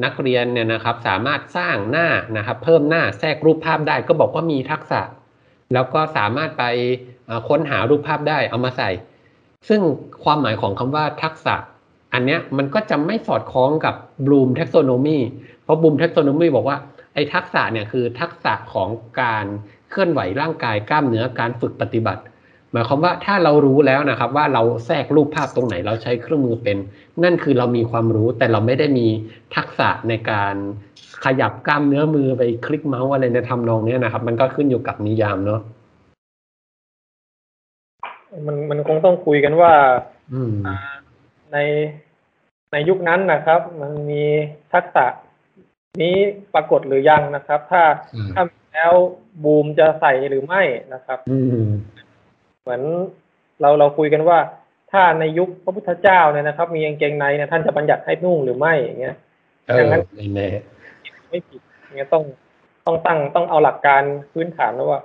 นักเรียนเนี่ยนะครับสามารถสร้างหน้านะครับ เพิ่มหน้าแทรกรูปภาพได้ ก็บอกว่ามีทักษะ แล้วก็สามารถไปค้นหารูปภาพได้เอามาใส่ ซึ่งความหมายของคำว่าทักษะ อันเนี้ยมันก็จะไม่สอดคล้องกับ Bloom taxonomy เพราะ Bloom taxonomy บอกว่าไอ้ทักษะเนี่ยคือทักษะของการเคลื่อนไหวร่างกายกล้ามเนื้อการฝึกปฏิบัติ หมายความว่าถ้าเรารู้แล้วนะครับว่าเราแทรกรูปภาพตรงไหนเราใช้เครื่องมือเป็น นั่นคือเรามีความรู้แต่เราไม่ได้มีทักษะในการขยับกล้ามเนื้อมือไปคลิกเมาส์อะไรในทำนองนี้นะครับ มันก็ขึ้นอยู่กับนิยามเนาะ มันมันคงต้องคุยกันว่าอืมในในยุคนั้นนะครับ มันมีทักษะนี้ปรากฏหรือยังนะครับ ถ้าอืมถ้ามีแล้วบูมจะใส่หรือไม่นะครับอืมเหมือนเราเราคุยกันว่า ถ้าในยุคพระพุทธเจ้าเนี่ยนะครับ มีกางเกงในเนี่ยท่านจะบัญญัติให้นุ่งหรือไม่อย่างเงี้ยเอดัองนั้นไม่แน่ไม่ผิดอย่างเงี้ยต้องต้องตั้งต้องเอาหลักการพื้นฐานแล้วว่า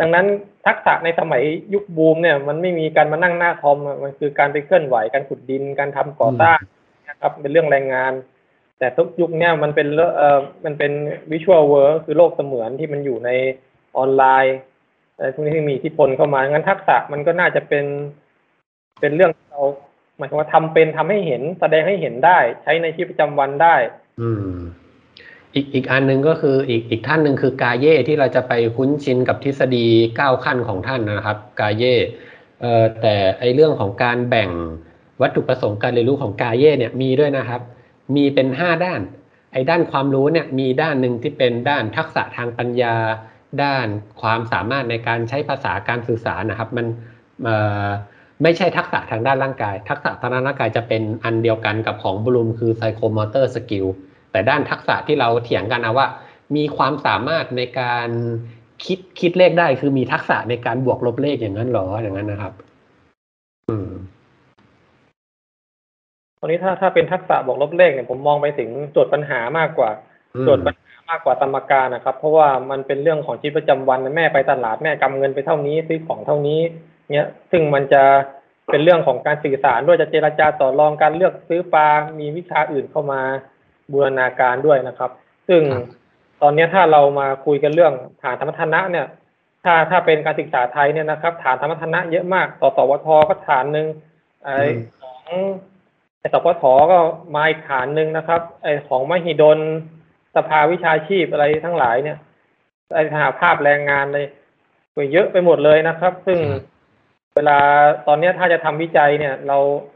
ดังนั้นทักษะในสมัยยุคบูมเนี่ยมันไม่มีการมานั่งหน้าคอมมันคือการไปเคลื่อนไหวการขุดดินการทำก่อสร้างนะครับเป็นเรื่องแรงงาน แต่ทุกยุคเนี่ยมันเป็นเอ่อมันเป็นวิชวลเวิร์คือโลกเสมือนที่มันอยู่ในออนไลน์อะไรพวกนี้ที่มีอิทธิพลเข้ามางั้นทักษะมันก็น่าจะเป็น เป็นเรื่องเราหมายถึงว่าทำเป็นทำให้เห็นแสดงให้เห็นได้ ใช้ในชีวิตประจำวันได้ อืม อีกอีกอันหนึ่งก็คืออีกอีกท่านหนึ่งคือกาเย่ที่เราจะไปคุ้นชินกับทฤษฎีเก้าขั้นของท่านนะครับกาเย่เอ่อแต่ไอเรื่องของการแบ่งวัตถุประสงค์การเรียนรู้ของกาเย่เนี่ยมีด้วยนะครับ มีเป็นห้าด้าน ไอด้านความรู้เนี่ยมีด้านหนึ่งที่เป็นด้านทักษะทางปัญญา ด้านความสามารถในการใช้ภาษาการสื่อสารนะครับ มันเอ่อไม่ใช่ทักษะทางด้านร่างกาย ทักษะทางด้านร่างกายจะเป็นอันเดียวกันกับของบลูมคือ psychomotor skill แต่ด้านทักษะที่เราเถียงกันนะว่า มีความสามารถในการคิดคิดเลขได้คือมีทักษะในการบวกลบเลขอย่างนั้นเหรออย่างนั้นนะครับ อืมตอนนี้ถ้าถ้าเป็นทักษะบอกลบเลขเนี่ยผมมองไปถึงโจทย์ปัญหามากกว่าอืมโจทย์ปัญหามากกว่าตรรมการนะครับ เพราะว่ามันเป็นเรื่องของชีวิตประจำวันแม่ไปตลาดแม่กำเงินไปเท่านี้ซื้อของเท่านี้ เนี่ยซึ่งมันจะเป็นเรื่องของการสื่อสารด้วยจะเจรจาต่อรองการเลือกซื้อปลามีวิชาอื่นเข้ามา บูรณาการด้วยนะครับ ซึ่งครับตอนนี้ถ้าเรามาคุยกันเรื่องฐานธรรมทนะเนี่ย ถ้าถ้าเป็นการศึกษาไทยเนี่ยนะครับ ฐานธรรมทนะเยอะมากต่อสวทก็ฐานหนึ่งไอของไอสปทก็มาอีกฐานหนึ่งนะครับ ไอของมหิดลสภาวิชาชีพอะไรทั้งหลายเนี่ยไอสหภาพแรงงานเลยไปเยอะไปหมดเลยนะครับ ซึ่งเวลาตอนเนี้ยถ้าจะทำวิจัยเนี่ย เราค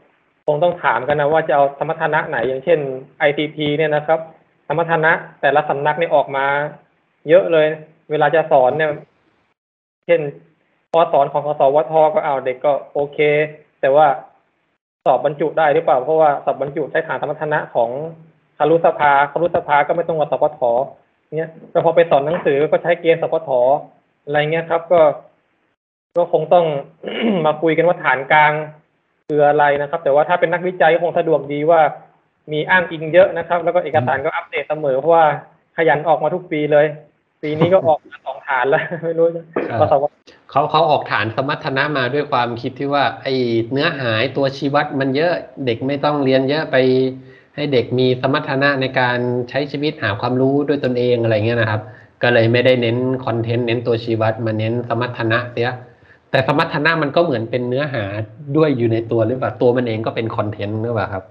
งต้องถามกันนะว่าจะเอาสมรรถนะไหนอย่างเช่น ITT เนี่ยนะครับ สมรรถนะแต่ละสำนักเนี่ยออกมา เยอะเลย เวลาจะสอนเนี่ย เช่นพอสอนของกสวทก็เอาเด็กก็โอเค แต่ว่าสอบบรรจุได้หรือเปล่า เพราะว่าสอบบรรจุใช้ฐานสมรรถนะของคารุสภาคารุสภาก็ไม่ต้องกับสปทเนี่ยแต่พอไปสอนหนังสือก็ใช้เกณฑ์สปทอะไรเงี้ยครับ ก็ ก็คงต้องมาคุยกันว่าฐานกลาง คืออะไรนะครับ แต่ว่าถ้าเป็นนักวิจัยคงสะดวกดีว่า มีอ้างอิงเยอะนะครับ แล้วก็เอกสารก็อัปเดตเสมอเพราะว่าขยันออกมาทุกปีเลย ปีนี้ก็ออกมาสองฐานแล้วไม่รู้จะครับกสวเขาเขาออกฐานสมรรถนะมาด้วยความคิดที่ว่า ไอเนื้อหายตัวชี้วัดมันเยอะเด็กไม่ต้องเรียนเยอะไป ให้เด็กมีสมรรถนะในการใช้ชีวิตหาความรู้ด้วยตนเองอะไรเงี้ยนะครับ ก็เลยไม่ได้เน้นคอนเทนต์เน้นตัวชี้วัดมาเน้นสมรรถนะเสีย แต่สมรรถนะมันก็เหมือนเป็นเนื้อหาด้วยอยู่ในตัวหรือเปล่าตัวมันเองก็เป็นคอนเทนต์หรือเปล่าครับ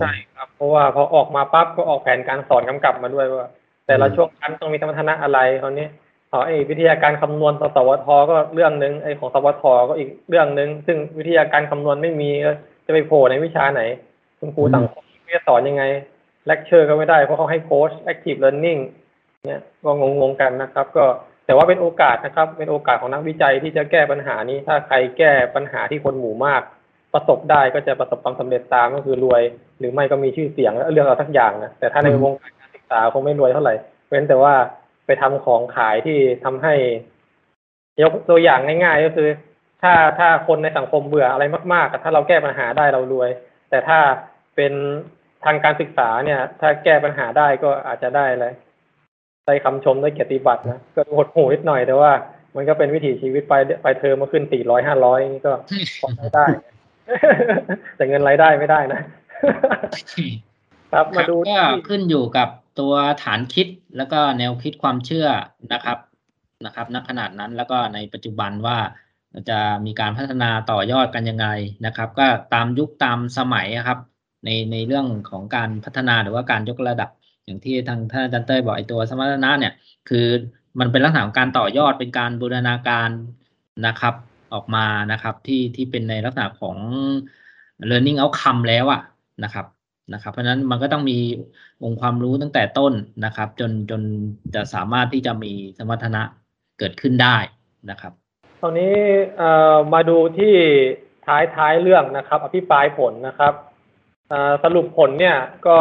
ใช่ครับ เพราะว่าพอออกมาปั๊บก็ออกแผนการสอนกำกับมาด้วยว่า แต่ละช่วงชั้นต้องมีสมรรถนะอะไรคราวนี้อ๋อไอ้วิทยาการคำนวณสวทก็เรื่องหนึ่งไอ้ของสวทก็อีกเรื่องหนึ่งซึ่งวิทยาการคำนวณไม่มีจะไปโผล่ในวิชาไหน คุณครูสังคมจะสอนยังไงเลคเชอร์ก็ไม่ได้เพราะเขาให้โค้ช active learning เนี่ยก็งงๆกันนะครับ ก็ แต่ว่าเป็นโอกาสนะครับ เป็นโอกาสของนักวิจัยที่จะแก้ปัญหานี้ ถ้าใครแก้ปัญหาที่คนหมู่มาก ประสบได้ก็จะประสบความสำเร็จตามก็คือรวย หรือไม่ก็มีชื่อเสียงเรื่องเอาสักอย่างนะแต่ถ้าในวงการการศึกษาคงไม่รวยเท่าไหร่เว้นแต่ว่าไปทำของขายที่ทำให้ยกตัวอย่างง่ายๆ ก็คือ ถ้าถ้าคนในสังคมเบื่ออะไรมากๆถ้าเราแก้ปัญหาได้เรารวย แต่ถ้าเป็นทางการศึกษาเนี่ย ถ้าแก้ปัญหาได้ก็อาจจะได้อะไร ได้คำชมได้เกียรติบัตรนะก็หดหูนิดหน่อยแต่ว่า มันก็เป็นวิถีชีวิตไปไปเทอมมาขึ้นสี่ร้อยห้าร้อยนี่ก็พอได้ แต่เงินรายได้ไม่ได้นะ ครับมาดูก็ที่ขึ้นอยู่กับตัวฐานคิดแล้วก็แนวคิดความเชื่อนะครับนะครับณขนาดนั้นแล้วก็ในปัจจุบันว่าจะมีการพัฒนาต่อยอดกันยังไงนะครับ ก็ตามยุคตามสมัยอะครับ ในในเรื่องของการพัฒนาหรือว่าการยกระดับ อย่างที่ทางท่านอาจารย์เต้ยบอกไอ้ตัวสมรรถนะเนี่ย คือมันเป็นลักษณะของการต่อยอดเป็นการบูรณาการนะครับ ออกมานะครับ ที่ที่เป็นในลักษณะของ learning outcome แล้วอะนะครับนะครับเพราะนั้นมันก็ต้องมีองค์ความรู้ตั้งแต่ต้นนะครับ จนจนจะสามารถที่จะมีสมรรถนะเกิดขึ้นได้นะครับตอนนี้มาดูที่ท้ายท้ายเรื่องนะครับ อภิปรายผลนะครับสรุปผลเนี่ยก็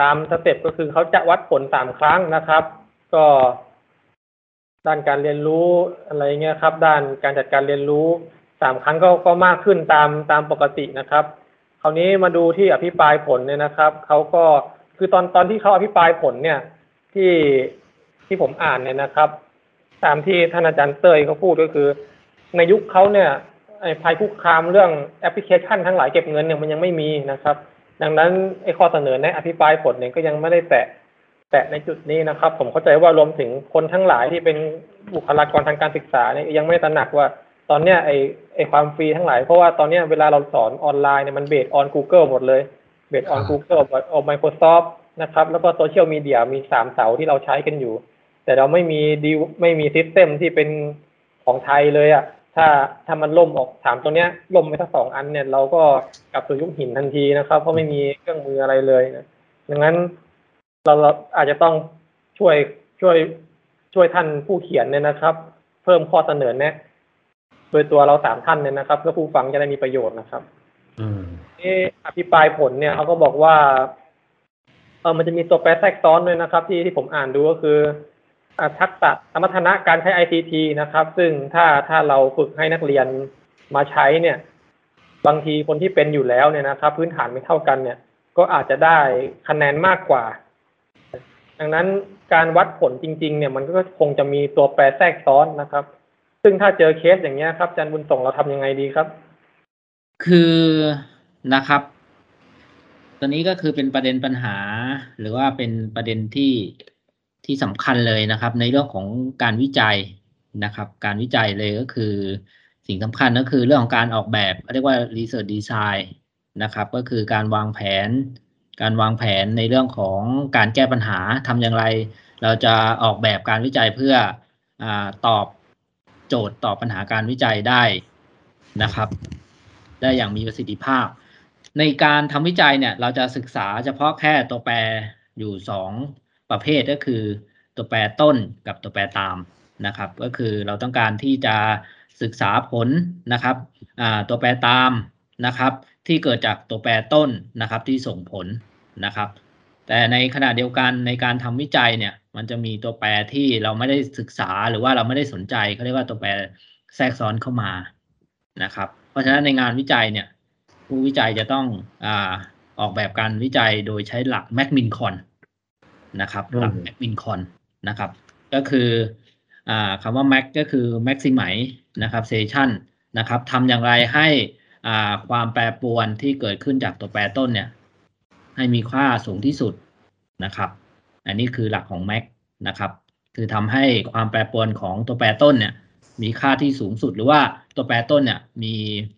ตามสเต็ปก็คือเขาจะวัดผลสามครั้งนะครับ ก็ด้านการเรียนรู้อะไรเงี้ยครับ ด้านการจัดการเรียนรู้สามครั้งก็ก็มากขึ้นตามตามปกตินะครับ คราวนี้มาดูที่อภิปรายผลเนี่ยนะครับเขาก็คือตอนตอนที่เขาอภิปรายผลเนี่ยที่ที่ผมอ่านเนี่ยนะครับ ตามที่ท่านอาจารย์เตยเขาพูดก็คือ ในยุคเขาเนี่ยไอ้ภัยคุกคามเรื่องแอปพลิเคชันทั้งหลายเก็บเงินเนี่ยมันยังไม่มีนะครับ ดังนั้นไอ้ข้อเสนอแนะอภิปรายผลเนี่ยก็ยังไม่ได้แตะแตะในจุดนี้นะครับ ผมเข้าใจว่ารวมถึงคนทั้งหลายที่เป็นบุคลากรทางการศึกษาเนี่ยยังไม่ตระหนักว่าตอนเนี้ยไอ้ไอ้ความฟรีทั้งหลาย เพราะว่าตอนเนี้ยเวลาเราสอนออนไลน์เนี่ยมันเบสออน Google หมดเลยเบสออนครับ Google ออน Microsoft นะครับ แล้วก็โซเชียลมีเดียมีสามเสาที่เราใช้กันอยู่ แต่เราไม่มีดีไม่มี system ที่เป็นของไทยเลยอะ่ะ ถ้าถ้ามันล่มออกสามตัวเนี้ยล่มไปทั้งสองอันเนี่ยเราก็กลับสู่ยุคหินทันทีนะครับ เพราะไม่มีเครื่องมืออะไรเลยนะดังนั้นเราเราอาจจะต้องช่วยช่วยช่วยท่านผู้เขียนเนี่ยนะครับ เพิ่มข้อเสนอแนะโดยตัวเราสามท่านเนี่ยนะครับเพื่อผู้ฟังจะได้มีประโยชน์นะครับ อืมที่อภิปรายผลเนี่ยเขาก็บอกว่าเออมันจะมีตัวแปรแทรกซ้อนด้วยนะครับ ที่ที่ผมอ่านดูก็คืออ่า ทักษะสมรรถนะการใช้ ICT นะครับ ซึ่งถ้าถ้าเราฝึกให้นักเรียนมาใช้เนี่ย บางทีคนที่เป็นอยู่แล้วเนี่ยนะครับ พื้นฐานไม่เท่ากันเนี่ย ก็อาจจะได้คะแนนมากกว่า ดังนั้นการวัดผลจริง ๆ เนี่ยมันก็คงจะมีตัวแปรแทรกซ้อนนะครับ ซึ่งถ้าเจอเคสอย่างเงี้ยครับอาจารย์บุญส่งเราทำยังไงดีครับ คือนะครับตอนนี้ก็คือเป็นประเด็นปัญหา หรือว่าเป็นประเด็นที่ ที่สำคัญเลยนะครับ ในเรื่องของการวิจัยนะครับ การวิจัยเลยก็คือ สิ่งสำคัญก็คือเรื่องของการออกแบบเรียกว่า research design นะครับ ก็คือการวางแผน การวางแผนในเรื่องของการแก้ปัญหาทำอย่างไร เราจะออกแบบการวิจัยเพื่ออตอบโจทย์ตอบปัญหาการวิจัยได้นะครับ ได้อย่างมีประสิทธิภาพ ในการทำวิจัยเนี่ย เราจะศึกษาเฉพาะแค่ตัวแปรอยู่สอง ประเภทก็คือตัวแปรต้นกับตัวแปรตามนะครับ ก็คือเราต้องการที่จะศึกษาผลนะครับตัวแปรตามนะครับ ที่เกิดจากตัวแปรต้นนะครับที่ส่งผลนะครับ แต่ในขณะเดียวกันในการทำวิจัยเนี่ยมันจะมีตัวแปรที่เราไม่ได้ศึกษาหรือว่าเราไม่ได้สนใจเขาเรียกว่าตัวแปรแทรกซ้อนเข้ามานะครับ เพราะฉะนั้นในงานวิจัยเนี่ยผู้วิจัยจะต้องอออกแบบการวิจัยโดยใช้หลักแมคมินคอน นะครับหลักอืมแมคมินคอนนะครับ ก็คืออาคำว่า max ก็คือ maximize นะครับ station นะครับทำอย่างไรให้อ่าความแปรปรวนที่เกิดขึ้นจากตัวแปรต้นเนี่ย ให้มีค่าสูงที่สุดนะครับ อันนี้คือหลักของ max นะครับ คือทำให้ความแปรปรวนของตัวแปรต้นเนี่ย มีค่าที่สูงสุดหรือว่าตัวแปรต้นเนี่ยมี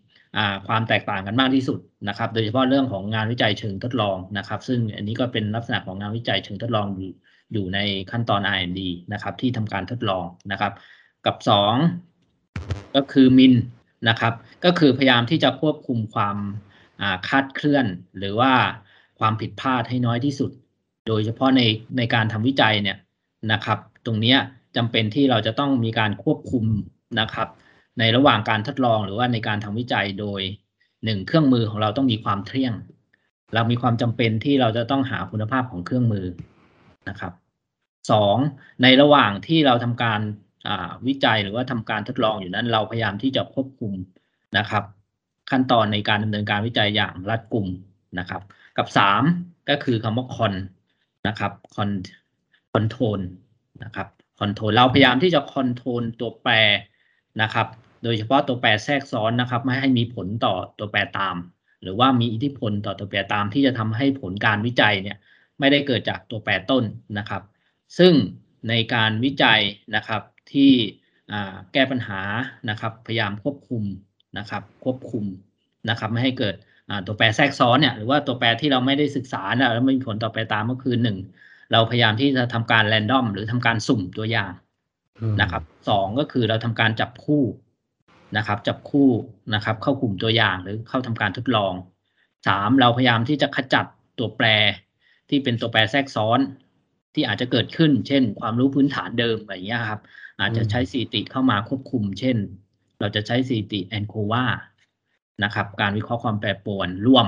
อ่า ความแตกต่างกันมากที่สุดนะครับ โดยเฉพาะเรื่องของงานวิจัยเชิงทดลองนะครับ ซึ่งอันนี้ก็เป็นลักษณะของงานวิจัยเชิงทดลองอยู่อยู่ในขั้นตอน R&D นะครับที่ทำการทดลองนะครับ กับสองก็คือมินนะครับ ก็คือพยายามที่จะควบคุมความาคาดเคลื่อน หรือว่าความผิดพลาดให้น้อยที่สุด โดยเฉพาะในในการทำวิจัยเนี่ยนะครับ ตรงนี้จำเป็นที่เราจะต้องมีการควบคุมนะครับ ในระหว่างการทดลองหรือว่าในการทำวิจัยโดยหนึ่งเครื่องมือของเราต้องมีความเที่ยง เรามีความจำเป็นที่เราจะต้องหาคุณภาพของเครื่องมือนะครับสองในระหว่างที่เราทำการวิจัยหรือว่าทำการทดลองอยู่นั้น เราพยายามที่จะควบคุมนะครับ ขั้นตอนในการดำเนินการวิจัยอย่างรัดกุมนะครับ กับสามก็คือคำว่า con นะครับ con control นะครับ control เราพยายามที่จะ control ตัวแปรนะครับ โดยเฉพาะตัวแปรแทรกซ้อนนะครับ ไม่ให้มีผลต่อตัวแปรตาม หรือว่ามีอิทธิพลต่อตัวแปรตามที่จะทำให้ผลการวิจัยเนี่ยไม่ได้เกิดจากตัวแปรต้นนะครับ ซึ่งในการวิจัยนะครับที่แก้ปัญหานะครับพยายามควบคุมนะครับควบคุมนะครับไม่ให้เกิดตัวแปรแทรกซ้อนเนี่ยหรือว่าตัวแปรที่เราไม่ได้ศึกษาเนี่ยแล้วไม่มีผลต่อแปรตามก็คือหนึ่งเราพยายามที่จะทำการแรนดอมหรือทำการสุ่มตัวอย่างนะครับสองก็คือเราทำการจับคู่ นะครับ จับคู่นะครับ เข้ากลุ่มตัวอย่างหรือเข้าทำการทดลองสามเราพยายามที่จะขจัดตัวแปรที่เป็นตัวแปรแทรกซ้อนที่อาจจะเกิดขึ้น เช่น ความรู้พื้นฐานเดิมอะไรอย่างเงี้ยครับ อาจจะใช้สถิติเข้ามาควบคุม เช่น เราจะใช้สถิติแอนโควานะครับ การวิเคราะห์ความแปรปรวนร่วม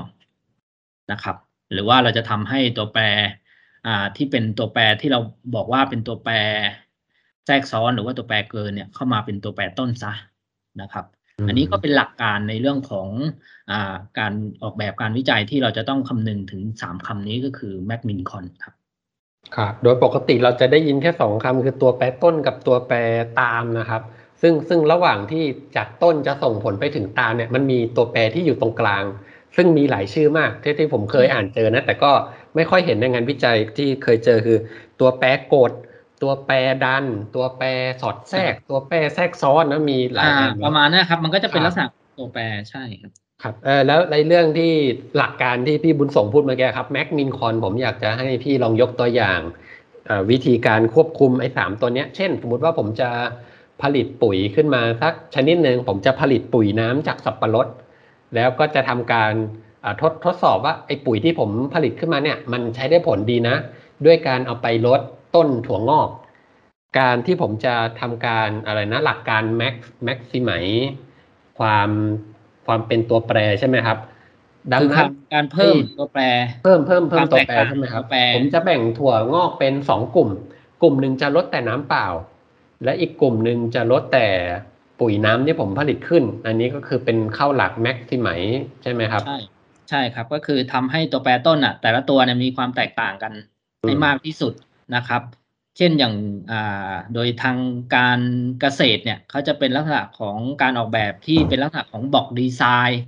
นะครับ หรือว่าเราจะทำให้ตัวแปรอ่าที่เป็นตัวแปรที่เราบอกว่าเป็นตัวแปรแทรกซ้อนหรือว่าตัวแปรเกินเนี่ยเข้ามาเป็นตัวแปรต้นซะ นะครับมอันนี้ก็เป็นหลักการในเรื่องของอาการออกแบบการวิจัยที่เราจะต้องคำนึงถึงสามคำนี้ก็คือแม c มินคอนครับครับ โดยปกติเราจะได้ยินแค่สองคำคือตัวแปรต้นกับตัวแปรตามนะครับ ซึ่งซึ่งระหว่างที่จากต้นจะส่งผลไปถึงตามเนี่ยมันมีตัวแปรที่อยู่ตรงกลาง ซึ่งมีหลายชื่อมากที่ที่ผมเคยอ่านเจอนะ แต่ก็ไม่ค่อยเห็นในงานวิจัยที่เคยเจอคือ ตัวแปรกด ตัวแปรดัน ตัวแปรสอดแทรก ตัวแปรแทรกซ้อนนะมีหลายอ่าอันประมาณนั้นครับ มันก็จะเป็นครับลักษณะของตัวแปรใช่ครับครับเออแล้วในเรื่องที่หลักการที่พี่บุญส่งพูดเมื่อกี้ครับแมกมินคอนผมอยากจะให้พี่ลองยกตัวอย่างเอ่อวิธีการควบคุมไอ้สามตัวเนี้ย เช่น สมมติว่าผมจะผลิตปุ๋ยขึ้นมาสักชนิดหนึ่งผมจะผลิตปุ๋ยน้ำจากสับปะรด แล้วก็จะทำการอ่าทดทดสอบว่าไอ้ปุ๋ยที่ผมผลิตขึ้นมาเนี่ย มันใช้ได้ผลดีนะ ด้วยการเอาไปลด ต้นถั่วงอก การที่ผมจะทำการอะไรนะหลักการแม็กแม็กซิไมความความเป็นตัวแปรใช่ไหมครับ ดังคือนั้นการเพิ่มตัวแปร เพิ่มเพิ่มเพิ่คมวามตัวแตกแปรต่างใช่ไหมครับตัวแปรผมจะแบ่งถั่วงอกเป็นสองกลุ่ม กลุ่มหนึ่งจะลดแต่น้ำเปล่า และอีกกลุ่มหนึ่งจะลดแต่ปุ๋ยน้ำที่ผมผลิตขึ้น อันนี้ก็คือเป็นเข้าหลักแม็กซิไมใช่ไหมครับ ใช่ใช่ครับก็คือทำให้ตัวแปรต้นอะ แต่ละตัวเนี่ยมีความแตกต่างกันอืมให้มากที่สุด นะครับ เช่นอย่างอ่าโดยทางการเกษตรเนี่ยเขาจะเป็นลักษณะของการออกแบบที่เป็นลักษณะของบอกดีไซน์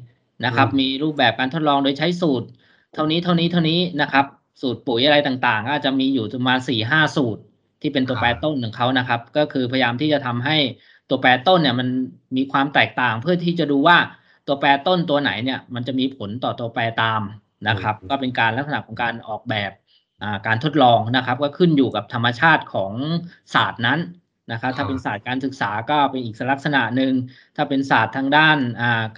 นะครับ มีรูปแบบการทดลองโดยใช้สูตร เท่านี้เท่านี้เท่านี้นะครับ สูตรปุ๋ยอะไรต่างๆก็อาจจะมีอยู่ประมาณสี่ห้าสูตร ที่เป็นตัวแปรต้นของเขานะครับ ก็คือพยายามที่จะทำให้ตัวแปรต้นเนี่ยมันมีความแตกต่างเพื่อที่จะดูว่าตัวแปรต้นตัวไหนเนี่ยมันจะมีผลต่อตัวแปรตามนะครับ ก็เป็นการลักษณะของการออกแบบ การทดลองนะครับก็ขึ้นอยู่กับธรรมชาติของศาสตร์นั้นนะครับ ถ้าเป็นศาสตร์การศึกษาก็เป็นอีกลักษณะหนึ่งถ้าเป็นศาสตร์ทางด้าน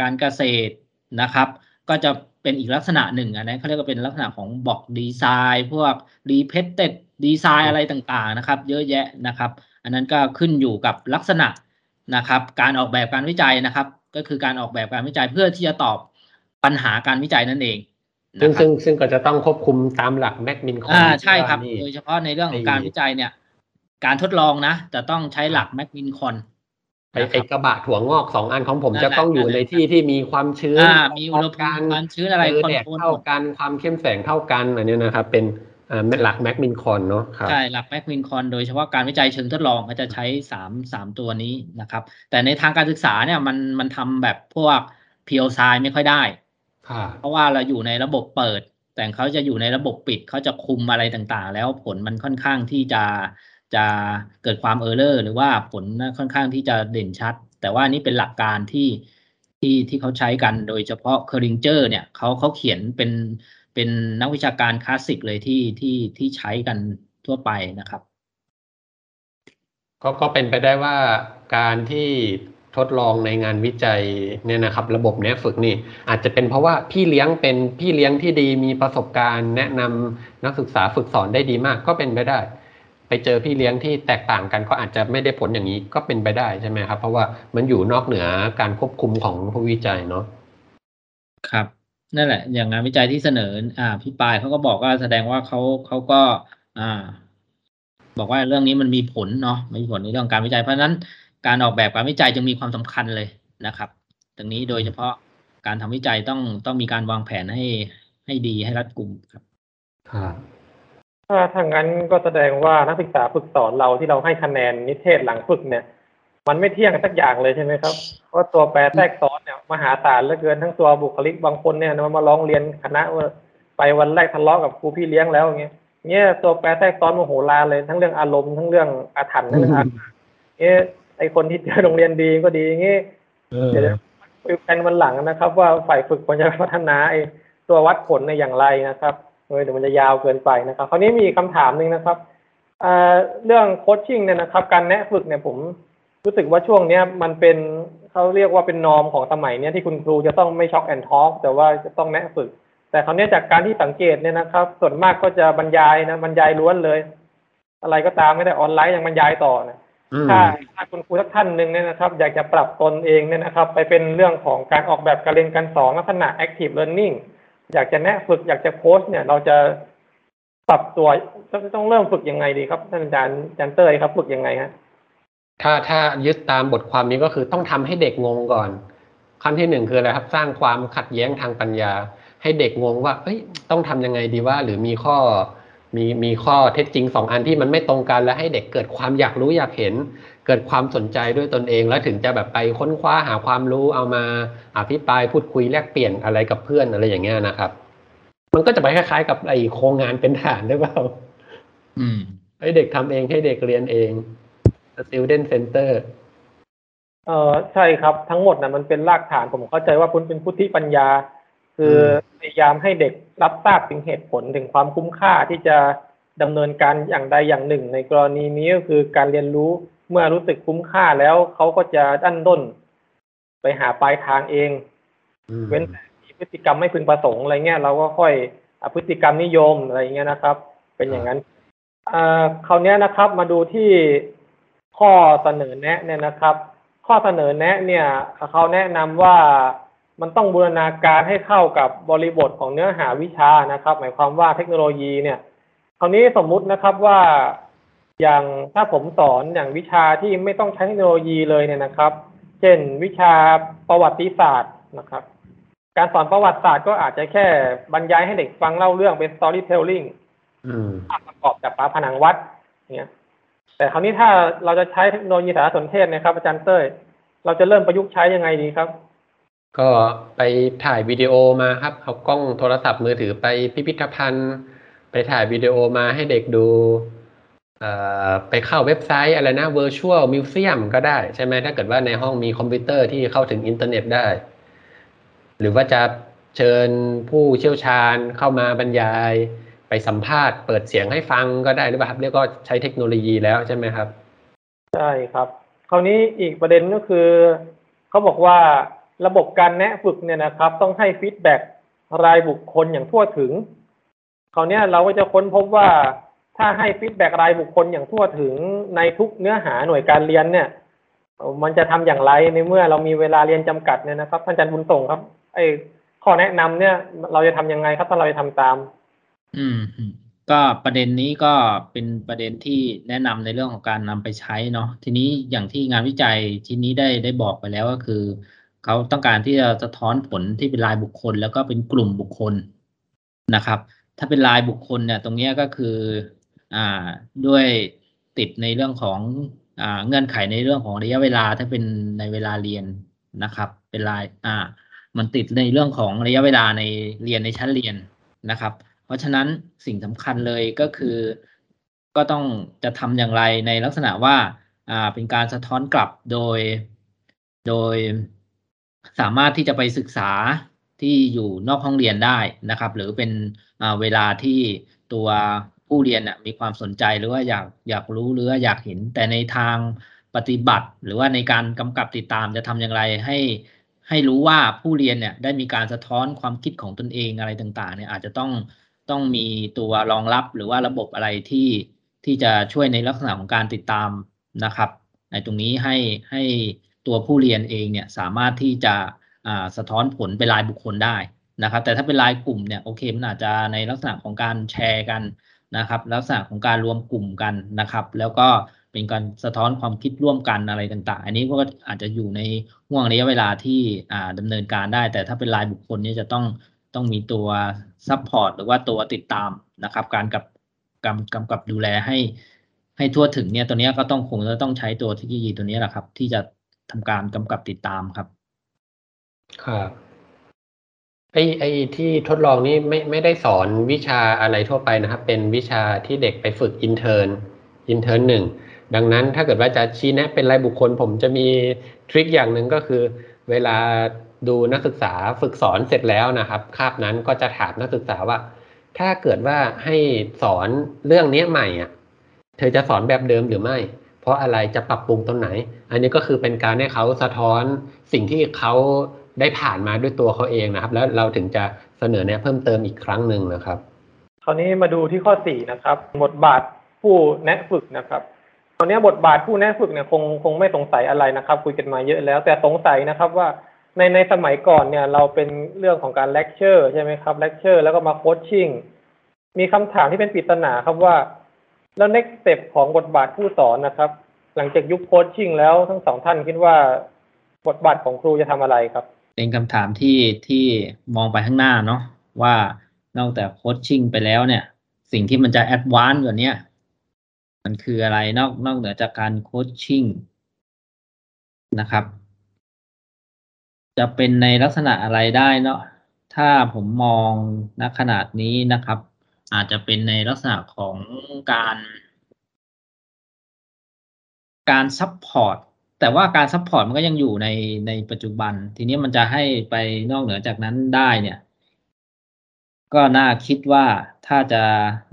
การเกษตรนะครับ ก็จะเป็นอีกลักษณะหนึ่งอันนั้นเขาเรียกว่าเป็นลักษณะของบอกดีไซน์ พวกรีเพ t เต็ดดีไซน์อะไรต่างๆนะครับ เยอะแยะนะครับ อันนั้นก็ขึ้นอยู่กับลักษณะนะครับ การออกแบบการวิจัยนะครับ ก็คือการออกแบบการวิจัยเพื่อที่จะตอบปัญหาการวิจัยนั่นเอง ซึ่งซึ่งซึ่งก็จะต้องควบคุมตามหลัก max min con อ่าใช่ครับโดยเฉพาะในเรื่องของการวิจัยเนี่ย การทดลองนะจะต้องใช้หลัก max min con ไอ้ไอ้กระบะถั่วงอกสองอันของผมจะต้องอยู่ในที่ที่มีความชื้นอ่ามีอุณหภูมิความชื้นอะไร control เท่ากันความเข้มแสงเท่ากันอันนี้นะครับ เป็นอ่าหลัก max min con เนาะครับใช่หลัก max min con โดยเฉพาะการวิจัยเชิงทดลองก็จะใช้สามสามตัวนี้นะครับ แต่ในทางการศึกษาเนี่ยมันมันทำแบบพวก pure sci ไม่ค่อยได้ เพราะว่าเราอยู่ในระบบเปิด แต่เขาจะอยู่ในระบบปิดเขาจะคุมอะไรต่างๆ แล้วผลมันค่อนข้างที่จะจะเกิดความ error หรือว่าผลค่อนข้างที่จะเด่นชัด แต่ว่านี่เป็นหลักการที่ที่ที่เขาใช้กันโดยเฉพาะ Kerlinger เนี่ยเขาเขาเขียนเป็นเป็นนักวิชาการคลาสสิกเลยที่ที่ที่ใช้กันทั่วไปนะครับ ก็ก็เป็นไปได้ว่าการที่ ทดลองในงานวิจัยเนี่ยนะครับ ระบบเนี้ยฝึกนี่ อาจจะเป็นเพราะว่าพี่เลี้ยงเป็นพี่เลี้ยงที่ดีมีประสบการณ์ แนะนำนักศึกษาฝึกสอนได้ดีมากก็เป็นไปได้ ไปเจอพี่เลี้ยงที่แตกต่างกันก็อาจจะไม่ได้ผลอย่างนี้ก็เป็นไปได้ใช่ไหมครับ เพราะว่ามันอยู่นอกเหนือการควบคุมของผู้วิจัยเนาะครับนั่นแหละ อย่างงานวิจัยที่เสนอ อ่า พี่ปายเขาก็บอกว่าแสดงว่าเขาเขาก็ อ่า บอกว่าเรื่องนี้มันมีผลเนาะมีผลในเรื่องการวิจัยเพราะฉะนั้น การออกแบบการวิจัยจึงมีความสำคัญเลยนะครับตรงนี้โดยเฉพาะการทำวิจัยต้องต้องมีการวางแผนให้ให้ดีให้รัดกุมครับครับถ้าทางนั้นก็แสดงว่านักศึกษาฝึกสอนเราที่เราให้คะแนนนิเทศหลังฝึกเนี่ย มันไม่เที่ยงกันสักอย่างเลยใช่ไหมครับเพราะตัวแปรแทรกซ้อนเนี่ยมหาศาลเหลือเกินทั้งตัวบุคลิกบางคนเนี่ยมันมาร้องเรียนคณะว่าไปวันแรกทะเลาะกับครูพี่เลี้ยงแล้วอย่างเงี้ยเนี่ยตัวแปรแทรกซ้อนโมโหลานเลยทั้งเรื่องอารมณ์ทั้งเรื่องอาถรรพ์ทั้งเรื่องอาถรรพ์เนี่ย ไอคนที่เจอโรงเรียนดีก็ดีอย่างงี้เดี๋ยวคุยกันวันหลังนะครับ ว่าฝ่ายฝึกควรจะพัฒนาไอตัววัดผลในอย่างไรนะครับเออเดี๋ยวมันจะยาวเกินไปนะครับ คราวนี้มีคำถามหนึ่งนะครับเรื่องโคชชิ่งเนี่ยนะครับ การแนะฝึกเนี่ยผมรู้สึกว่าช่วงเนี้ยมันเป็นเขาเรียกว่าเป็นนอมของสมัยเนี้ยที่คุณครูจะต้องไม่ช็อกแอนทอกแต่ว่าจะต้องแนะฝึก แต่คราวนี้จากการที่สังเกตเนี่ยนะครับ ส่วนมากก็จะบรรยายนะบรรยายล้วนเลย อะไรก็ตามไม่ได้ออนไลน์ยังบรรยายต่อนะ ถ้าถ้าคุณครูสักท่านหนึ่งเนี่ยนะครับ อยากจะปรับตนเองเนี่ยนะครับ ไปเป็นเรื่องของการออกแบบการเรียนการสอนลักษณะ active learning อยากจะแนะฝึกอยากจะโค้ชเนี่ย เราจะปรับตัวต้องเริ่มฝึกยังไงดีครับท่านอาจารย์อาจารย์เต้ยครับ ฝึกยังไงฮะถ้าถ้ายึดตามบทความนี้ก็คือต้องทำให้เด็กงงก่อน ขั้นที่หนึ่งคืออะไรครับ สร้างความขัดแย้งทางปัญญา ให้เด็กงงว่า เอ้ย ต้องทำยังไงดีว่า หรือมีข้อ มีมีข้อเท็จจริงสองอันที่มันไม่ตรงกันแล้วให้เด็กเกิดความอยากรู้อยากเห็น เกิดความสนใจด้วยตนเอง แล้วถึงจะแบบไปค้นคว้าหาความรู้เอามาอภิปรายพูดคุยแลกเปลี่ยนอะไรกับเพื่อนอะไรอย่างเงี้ยนะครับ มันก็จะไปคล้ายๆ กับไอโครงงานเป็นฐานหรือเปล่าอืมให้เด็กทำเองให้เด็กเรียนเอง student center เออใช่ครับทั้งหมดนะมันเป็นรากฐานผมเข้าใจว่าคุณเป็นพุทธิปัญญา คือพยายามให้เด็กรับทราบถึงเหตุผลถึงความคุ้มค่าที่จะดำเนินการอย่างใดอย่างหนึ่ง ในกรณีนี้ก็คือการเรียนรู้เมื่อรู้สึกคุ้มค่าแล้วเขาก็จะดันด้น ไปหาปลายทางเอง เว้นแต่มีพฤติกรรมไม่พึงประสงค์อะไรเงี้ยเราก็ค่อยพฤติกรรมนิยมอะไรเงี้ยนะครับ เป็นอย่างนั้นคราวนี้นะครับมาดูที่ข้อเสนอแนะเนี่ยนะครับ ข้อเสนอแนะเนี่ยเขาแนะนำว่า มันต้องบูรณาการให้เข้ากับบริบทของเนื้อหาวิชานะครับ หมายความว่าเทคโนโลยีเนี่ยคราวนี้สมมุตินะครับว่าอย่างถ้าผมสอนอย่างวิชาที่ไม่ต้องใช้เทคโนโลยีเลยเนี่ยนะครับ เช่นวิชาประวัติศาสตร์นะครับ การสอนประวัติศาสตร์ก็อาจจะแค่บรรยายให้เด็กฟังเล่าเรื่องเป็น storytelling ภาพประกอบจากฝาผนังวัดเนี่ยแต่คราวนี้ถ้าเราจะใช้เทคโนโลยีสารสนเทศนะครับอาจารย์เต้ย เราจะเริ่มประยุกต์ใช้ยังไงดีครับ ก็ไปถ่ายวิดีโอมาครับเอากล้องโทรศัพท์มือถือไปพิพิธภัณฑ์ ไปถ่ายวิดีโอมาให้เด็กดูไปเข้าเว็บไซต์อะไรนะ virtual museum ก็ได้ใช่ไหมถ้าเกิดว่าในห้องมีคอมพิวเตอร์ที่เข้าถึงอินเทอร์เน็ตได้ หรือว่าจะเชิญผู้เชี่ยวชาญเข้ามาบรรยาย ไปสัมภาษณ์เปิดเสียงให้ฟังก็ได้หรือเปล่าครับเรียกว่าใช้เทคโนโลยีแล้วใช่ไหมครับ ใช่ครับ คราวนี้อีกประเด็นก็คือ เขาบอกว่า ระบบการแนะฝึกเนี่ยนะครับ ต้องให้ feedback รายบุคคลอย่างทั่วถึงคราวนี้เราก็จะค้นพบว่าถ้าให้ feedback รายบุคคลอย่างทั่วถึงในทุกเนื้อหาหน่วยการเรียนเนี่ย มันจะทำอย่างไรในเมื่อเรามีเวลาเรียนจำกัดเนี่ยนะครับท่านอาจารย์บุญส่งครับ ไอ้ข้อแนะนำเนี่ย เราจะทำยังไงครับถ้าเราจะทำตามอืมอืมก็ประเด็นนี้ก็เป็นประเด็นที่แนะนำในเรื่องของการนำไปใช้เนาะทีนี้อย่างที่งานวิจัยที่นี้ได้ได้บอกไปแล้วก็คือ เขาต้องการที่จะสะท้อนผลที่เป็นรายบุคคล แล้วก็เป็นกลุ่มบุคคลนะครับ ถ้าเป็นรายบุคคลเนี่ย ตรงเนี้ยก็คืออ่าด้วยติดในเรื่องของอ่าเงื่อนไขในเรื่องของระยะเวลาถ้าเป็นในเวลาเรียนนะครับ เป็นรายอ่า มันติดในเรื่องของระยะเวลาในเรียนในชั้นเรียนนะครับ เพราะฉะนั้นสิ่งสำคัญเลยก็คือ ก็ต้องจะทำอย่างไรในลักษณะว่าอ่าเป็นการสะท้อนกลับโดย โดย สามารถที่จะไปศึกษาที่อยู่นอกห้องเรียนได้นะครับ หรือเป็นเวลาที่ตัวผู้เรียนมีความสนใจหรือว่าอยากอยากรู้หรือว่าอยากเห็น แต่ในทางปฏิบัติ หรือว่าในการกำกับติดตามจะทำอย่างไรให้ให้รู้ว่าผู้เรียนเนี่ยได้มีการสะท้อนความคิดของตนเองอะไรต่างๆเนี่ยอาจจะต้องต้องมีตัวรองรับหรือว่าระบบอะไรที่ที่จะช่วยในลักษณะของการติดตามนะครับในตรงนี้ให้ให้ ตัวผู้เรียนเองเนี่ยสามารถที่จะสะท้อนผลเป็นรายบุคคลได้นะครับ แต่ถ้าเป็นรายกลุ่มเนี่ยโอเคมันอาจจะในลักษณะของการแชร์กันนะครับ ลักษณะของการรวมกลุ่มกันนะครับ แล้วก็เป็นการสะท้อนความคิดร่วมกันอะไรต่างๆ อันนี้ก็อาจจะอยู่ในห้วงระยะเวลาที่อ่าดำเนินการได้ แต่ถ้าเป็นรายบุคคลเนี่ยจะต้องต้องมีตัว support หรือว่าตัวติดตามนะครับ การกับกำกำกับดูแลให้ให้ทั่วถึงเนี่ยตัวนี้ก็ต้องคงจะต้องใช้ตัวเทคโนโลยีตัวนี้แหละครับ ที่จะ ทำการกำกับติดตามครับ ครับไอ้ไอ้ที่ทดลองนี้ไม่ไม่ได้สอนวิชาอะไรทั่วไปนะครับ เป็นวิชาที่เด็กไปฝึก intern intern หนึ่งดังนั้นถ้าเกิดว่าจะชี้แนะเป็นรายบุคคล ผมจะมี trick อย่างหนึ่งก็คือ เวลาดูนักศึกษาฝึกสอนเสร็จแล้วนะครับ คาบนั้นก็จะถามนักศึกษาว่า ถ้าเกิดว่าให้สอนเรื่องนี้ใหม่อะ เธอจะสอนแบบเดิมหรือไม่ เพราะอะไรจะปรับปรุงตรงไหน อันนี้ก็คือเป็นการให้เขาสะท้อนสิ่งที่เขาได้ผ่านมาด้วยตัวเขาเองนะครับ แล้วเราถึงจะเสนอแนะเพิ่มเติมอีกครั้งหนึ่งนะครับ คราวนี้มาดูที่ข้อสี่นะครับบทบาทผู้แนะฝึกนะครับตอนนี้บทบาทผู้แนะฝึกเนี่ยคงคงไม่สงสัยอะไรนะครับ คุยกันมาเยอะแล้ว แต่สงสัยนะครับว่าในในสมัยก่อนเนี่ยเราเป็นเรื่องของการเลคเชอร์ใช่ไหมครับเลคเชอร์แล้วก็มา coachingมีคำถามที่เป็นปริศนาครับว่า แล้ว next step ของบทบาทผู้สอนนะครับ หลังจากยุค coaching แล้วทั้งสองท่านคิดว่า บทบาทของครูจะทำอะไรครับ เป็นคำถามที่ที่มองไปข้างหน้าเนาะว่านอกจาก coaching ไปแล้วเนี่ย สิ่งที่มันจะ advance กว่านี้มันคืออะไรนอกนอกเหนือจากการ coaching นะครับ จะเป็นในลักษณะอะไรได้เนาะถ้าผมมองณขณะนี้นะครับ อาจจะเป็นในลักษณะของการ การ support แต่ว่าการ support มันก็ยังอยู่ในในปัจจุบัน ทีนี้มันจะให้ไปนอกเหนือจากนั้นได้เนี่ย ก็น่าคิดว่าถ้าจะ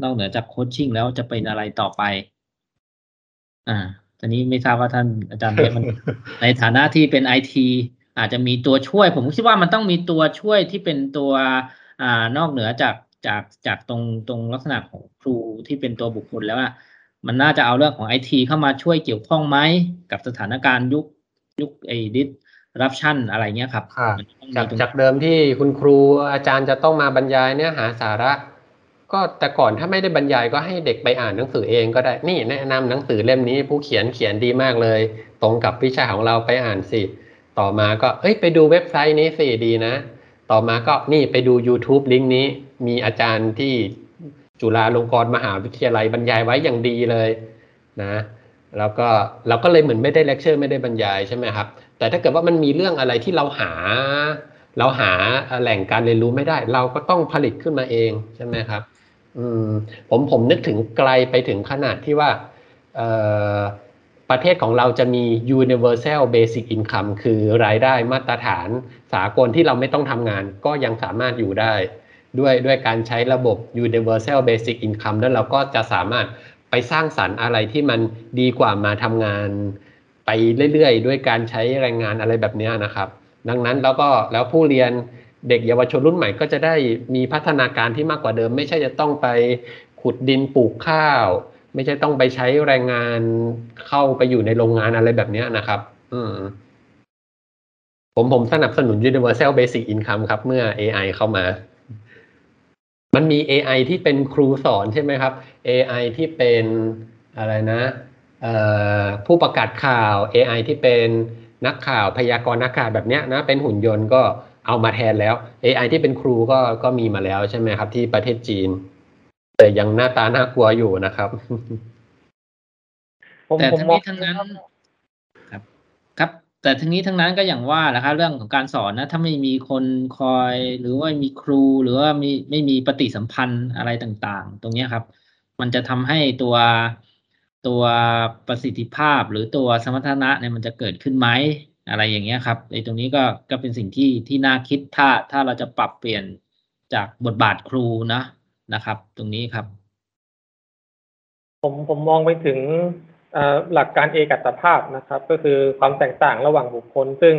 นอกเหนือจาก coaching แล้วจะเป็นอะไรต่อไป อ่าตอนนี้ไม่ทราบว่าท่านอาจารย์เบสมัน ในฐานะที่เป็นไอทีอาจจะมีตัวช่วย ผมคิดว่ามันต้องมีตัวช่วยที่เป็นตัว อ่านอกเหนือจาก จากจากตรงตรงลักษณะของครูที่เป็นตัวบุคคลแล้วอะมันน่าจะเอาเรื่องของไอทีเข้ามาช่วยเกี่ยวข้องไหมกับสถานการณ์ยุคยุคไอดิสรับชั่นอะไรเงี้ยครับครับมันต้องมีจากตรงจากเดิมที่คุณครูอาจารย์จะต้องมาบรรยายเนื้อหาสาระ ก็แต่ก่อนถ้าไม่ได้บรรยายก็ให้เด็กไปอ่านหนังสือเองก็ได้นี่แนะนำหนังสือเล่มนี้ผู้เขียนเขียนดีมากเลย ตรงกับวิชาของเราไปอ่านสิต่อมาก็เอ้ยไปดูเว็บไซต์นี้สิดีนะ ต่อมาก็นี่ไปดู YouTube ลิงก์นี้ มีอาจารย์ที่จุฬาลงกรณ์มหาวิทยาลัยบรรยายไว้อย่างดีเลยนะแล้วก็เราก็เลยเหมือนไม่ได้เลคเชอร์ไม่ได้บรรยายใช่ไหมครับ แต่ถ้าเกิดว่ามันมีเรื่องอะไรที่เราหา เราหาแหล่งการเรียนรู้ไม่ได้ เราก็ต้องผลิตขึ้นมาเองใช่ไหมครับอืมผมผมนึกถึงไกลไปถึงขนาดที่ว่าประเทศของเราจะมี universal basic income คือรายได้มาตรฐานสากลที่เราไม่ต้องทำงานก็ยังสามารถอยู่ได้ ด้วยด้วยการใช้ระบบ universal basic income แล้วเราก็จะสามารถไปสร้างสรรค์อะไรที่มันดีกว่ามาทำงาน ไปเรื่อยๆ ด้วยการใช้แรงงานอะไรแบบนี้นะครับ ดังนั้นแล้วก็แล้วผู้เรียนเด็กเยาวชนรุ่นใหม่ก็จะได้มีพัฒนาการที่มากกว่าเดิม ไม่ใช่จะต้องไปขุดดินปลูกข้าว ไม่ใช่ต้องไปใช้แรงงานเข้าไปอยู่ในโรงงานอะไรแบบนี้นะครับ อืมผมผมสนับสนุน Universal Basic Income ครับ เมื่อ AI เข้ามา มันมี AI ที่เป็นครูสอนใช่ไหมครับ AI ที่เป็นอะไรนะเอ่อผู้ประกาศข่าว AI ที่เป็นนักข่าวพยากรณ์นักข่าวแบบเนี้ยนะเป็นหุ่นยนต์ก็เอามาแทนแล้ว AI ที่เป็นครูก็ก็มีมาแล้วใช่ไหมครับ ที่ประเทศจีน แต่ยังหน้าตาน่ากลัวอยู่นะครับผมแต่ผมทั้งมองนี้ทั้งนั้นครับครับ แต่ทั้งนี้ทั้งนั้นก็อย่างว่านะครับเรื่องของการสอนนะ ถ้าไม่มีคนคอย หรือว่ามีครูหรือว่ามีไม่มีปฏิสัมพันธ์อะไรต่างๆ ตรงนี้ครับ มันจะทำให้ตัวตัวประสิทธิภาพหรือตัวสมรรถนะเนี่ยมันจะเกิดขึ้นไหมอะไรอย่างเงี้ยครับไอ้ตรงนี้ก็ก็เป็นสิ่งที่ที่น่าคิดถ้าถ้าเราจะปรับเปลี่ยนจากบทบาทครูนะนะครับ ตรงนี้ครับ ผมผมมองไปถึง หลักการเอกัตภาพนะครับ ก็คือความแตกต่างระหว่างบุคคล ซึ่ง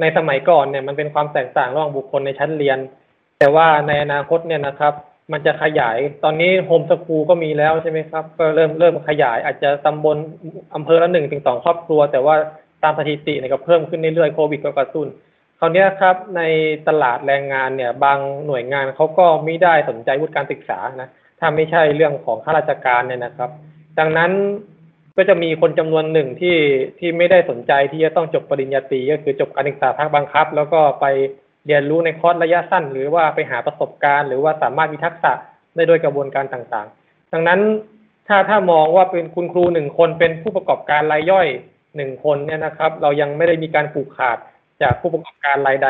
ในสมัยก่อนเนี่ยมันเป็นความแตกต่างระหว่างบุคคลในชั้นเรียน แต่ว่าในอนาคตเนี่ยนะครับ มันจะขยายตอนนี้โฮมสกูลก็มีแล้วใช่ไหมครับ ก็เริ่มเริ่มขยายอาจจะตำบลอำเภอละหนึ่งถึงสองครอบครัว แต่ว่าตามสถิติเนี่ยก็เพิ่มขึ้นเรื่อยๆโควิดก็กระตุ้นคราวนี้ครับในตลาดแรงงานเนี่ย บางหน่วยงานเขาก็ไม่ได้สนใจวุฒิการศึกษานะถ้าไม่ใช่เรื่องของข้าราชการเนี่ยนะครับ ดังนั้น ก็จะมีคนจำนวนหนึ่งที่ที่ไม่ได้สนใจที่จะต้องจบปริญญาตรีก็คือจบการศึกษาภาคบังคับ แล้วก็ไปเรียนรู้ในคอร์สระยะสั้น หรือว่าไปหาประสบการณ์ หรือว่าสามารถมีทักษะได้โดยกระบวนการต่างๆ ดังนั้นถ้าถ้ามองว่าเป็นคุณครูหนึ่งคนเป็นผู้ประกอบการรายย่อยหนึ่งคนเนี่ยนะครับ เรายังไม่ได้มีการผูกขาดจากผู้ประกอบการรายใด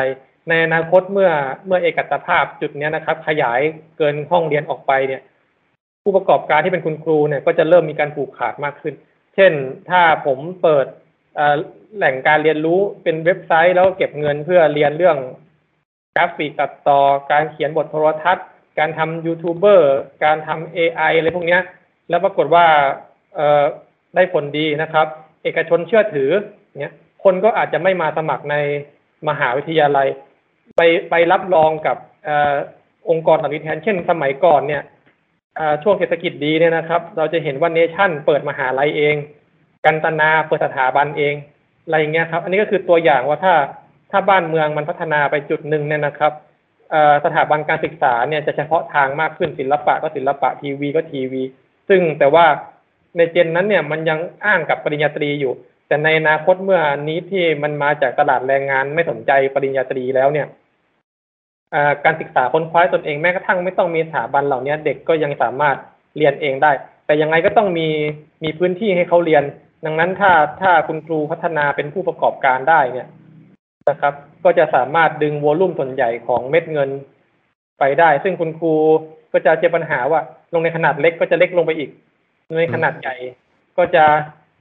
ในอนาคตเมื่อเมื่อเอกตภาพจุดนี้นะครับ ขยายเกินห้องเรียนออกไปเนี่ย ผู้ประกอบการที่เป็นคุณครูเนี่ยก็จะเริ่มมีการผูกขาดมากขึ้น เช่นถ้าผมเปิดแหล่งการเรียนรู้เป็นเว็บไซต์แล้วเก็บเงินเพื่อเรียนเรื่องกราฟิกตัดต่อ การเขียนบทโทรทัศน์ การทำยูทูบเบอร์การทำ AI อะไรพวกนี้แล้วปรากฏว่าได้ผลดีนะครับ เอกชนเชื่อถือเนี่ยคนก็อาจจะไม่มาสมัครในมหาวิทยาลัย ไปไปรับรองกับอองค์กรต่างๆแทนเช่น สมัยก่อนเนี่ย ช่วงเศรษฐกิจดีเนี่ยนะครับ เราจะเห็นว่าเนชั่นเปิดมหาลัยเอง กันตนาเปิดสถาบันเองอะไรอย่างเงี้ยครับ อันนี้ก็คือตัวอย่างว่าถ้าถ้าบ้านเมืองมันพัฒนาไปจุดหนึ่งเนี่ยนะครับสถาบันการศึกษาเนี่ยจะเฉพาะทางมากขึ้นศิลปะก็ศิลปะทีวีก็ทีวี ซึ่งแต่ว่าในเจนนั้นเนี่ยมันยังอ้างกับปริญญาตรีอยู่ แต่ในอนาคตเมื่อนี้ที่มันมาจากตลาดแรงงานไม่สนใจปริญญาตรีแล้วเนี่ย การศึกษาค้นคว้าตนเองแม้กระทั่งไม่ต้องมีสถาบันเหล่านี้เด็กก็ยังสามารถเรียนเองได้ แต่ยังไงก็ต้องมีมีพื้นที่ให้เขาเรียน ดังนั้นถ้าถ้าคุณครูพัฒนาเป็นผู้ประกอบการได้เนี่ยนะครับ ก็จะสามารถดึงวอลุ่มส่วนใหญ่ของเม็ดเงินไปได้ ซึ่งคุณครูก็จะเจอปัญหาว่า ลงในขนาดเล็กก็จะเล็กลงไปอีก ในขนาดใหญ่ก็จะ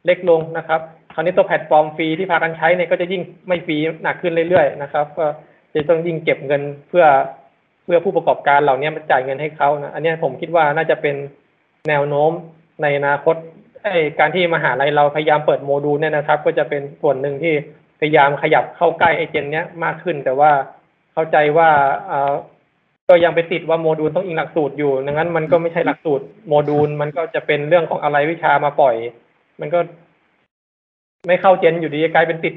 เล็กลงนะครับ คราวนี้ตัวแพลตฟอร์มฟรีที่พากันใช้เนี่ยก็จะยิ่งไม่ฟรีหนักขึ้นเรื่อยๆนะครับก็ จะต้องยิ่งเก็บเงินเพื่อเพื่อผู้ประกอบการเหล่านี้มาจ่ายเงินให้เขานะอันนี้ผมคิดว่าน่าจะเป็นแนวโน้มในอนาคตไอ้การที่มหาลัยเราพยายามเปิดโมดูลเนี่ยนะครับ ก็จะเป็นส่วนหนึ่งที่พยายามขยับเข้าใกล้ไอเจนเนี้ยมากขึ้น แต่ว่าเข้าใจว่าอ่อก็ยังไปติดว่าโมดูลต้องอิงหลักสูตรอยู่ดังนั้นมันก็ไม่ใช่หลักสูตรโมดูล มันก็จะเป็นเรื่องของอะไรวิชามาปล่อย มันก็ไม่เข้าเจนอยู่ดีกลายเป็นติด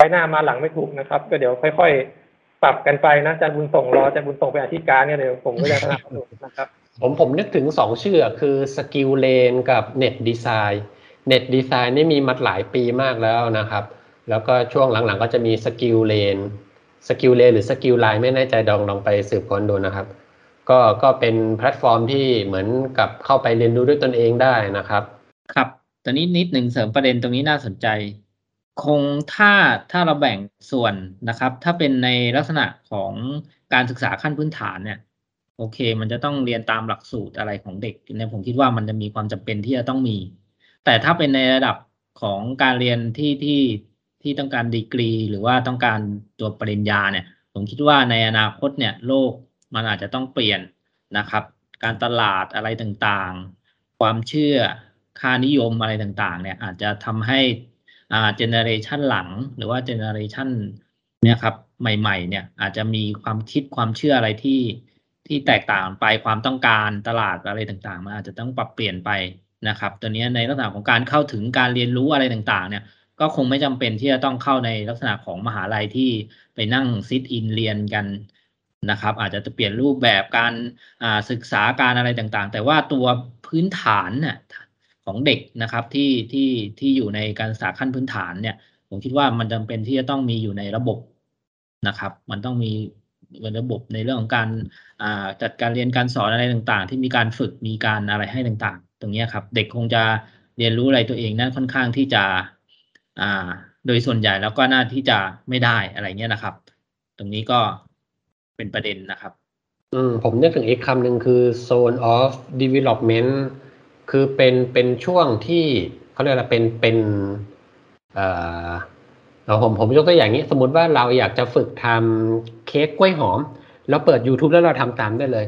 ไปหน้ามาหลังไม่ถูกนะครับ ก็เดี๋ยวค่อยๆ ปรับกันไปนะอาจารย์บุญส่งรออาจารย์บุญส่งเป็นอธิการเนี่ยเดี๋ยวผมก็จะสนับสนุนนะครับ ผมผมนึกถึงสองชื่ออะคือ SkillLane กับ NetDesign NetDesign นี่มีมาหลายปีมากแล้วนะครับ แล้วก็ช่วงหลังๆ ก็จะมี SkillLane SkillLane หรือ SkillLine ไม่แน่ใจลองลองไปสืบค้นดูนะครับ ก็ก็เป็นแพลตฟอร์มที่เหมือนกับเข้าไปเรียนรู้ด้วยตนเองได้นะครับ ครับตอนนี้นิดหนึ่งเสริมประเด็นตรงนี้น่าสนใจ คงถ้าถ้าเราแบ่งส่วนนะครับ ถ้าเป็นในลักษณะของการศึกษาขั้นพื้นฐานเนี่ย โอเค มันจะต้องเรียนตามหลักสูตรอะไรของเด็กเนี่ยผมคิดว่ามันจะมีความจำเป็นที่จะต้องมี แต่ถ้าเป็นในระดับของการเรียนที่ที่ที่ต้องการดีกรี หรือว่าต้องการตัวปริญญาเนี่ย ผมคิดว่าในอนาคตเนี่ยโลกมันอาจจะต้องเปลี่ยนนะครับ การตลาดอะไรต่างๆ ความเชื่อค่านิยมอะไรต่างๆ เนี่ยอาจจะทำให้ อ่าเจเนอเรชันหลังหรือว่าเจเนอเรชันเนี่ยครับใหม่ ๆ เนี่ยอาจจะมีความคิดความเชื่ออะไรที่ที่แตกต่างไปความต้องการตลาดอะไรต่างๆมันอาจจะต้องปรับเปลี่ยนไปนะครับตัวนี้ในลักษณะของการเข้าถึงการเรียนรู้อะไรต่างๆ เนี่ยก็คงไม่จำเป็นที่จะต้องเข้าในลักษณะของมหาลัยที่ไปนั่งซิทอินเรียนกันนะครับ อาจจะเปลี่ยนรูปแบบการศึกษาการอะไรต่างๆ แต่ว่าตัวพื้นฐานน่ะ ของเด็กนะครับที่ที่ที่อยู่ในการศึกษาขั้นพื้นฐานเนี่ย ผมคิดว่ามันจำเป็นที่จะต้องมีอยู่ในระบบนะครับ มันต้องมีเป็นระบบในเรื่องของการจัดการเรียนการสอนอะไรต่างๆ ที่มีการฝึกมีการอะไรให้ต่างๆ ตรงนี้ครับ เด็กคงจะเรียนรู้อะไรตัวเองนั่นค่อนข้างที่จะโดยส่วนใหญ่แล้วก็น่าที่จะไม่ได้อะไรเงี้ยนะครับ ตรงนี้ก็เป็นประเด็นนะครับ อืมผมนึกถึงอีกคำหนึ่งคือ zone of development คือเป็นเป็นช่วงที่เขาเรียกอะไรเป็นเป็นเอ่อผมผมยกตัวอย่างนี้ สมมติว่าเราอยากจะฝึกทำเค้กกล้วยหอม แล้วเปิด YouTube แล้วเราทำตามได้เลย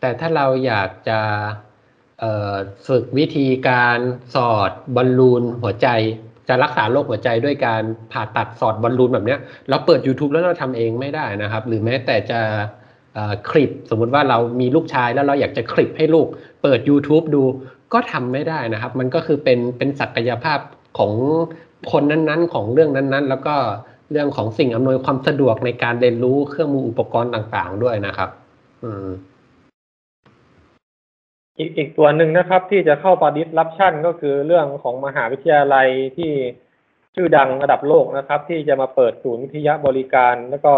แต่ถ้าเราอยากจะฝึกวิธีการสอดบอลลูนหัวใจ จะรักษาโรคหัวใจด้วยการผ่าตัดสอดบอลลูนแบบนี้เราเปิด YouTube แล้วเราทำเองไม่ได้นะครับ หรือแม้แต่จะคลิปสมมุติว่าเรามีลูกชายแล้วเราอยากจะคลิปให้ลูก เปิด YouTube ดู ก็ทำไม่ได้นะครับ มันก็คือเป็นเป็นศักยภาพของคนนั้นๆ ของเรื่องนั้นๆ แล้วก็เรื่องของสิ่งอำนวยความสะดวกในการเรียนรู้เครื่องมืออุปกรณ์ต่างๆ ด้วยนะครับ อืมอีกอีกตัวหนึ่งนะครับ ที่จะเข้าปาดิสรับชั่นก็คือเรื่องของมหาวิทยาลัยที่ชื่อดังระดับโลกนะครับ ที่จะมาเปิดศูนย์วิทยาบริการ แล้วก็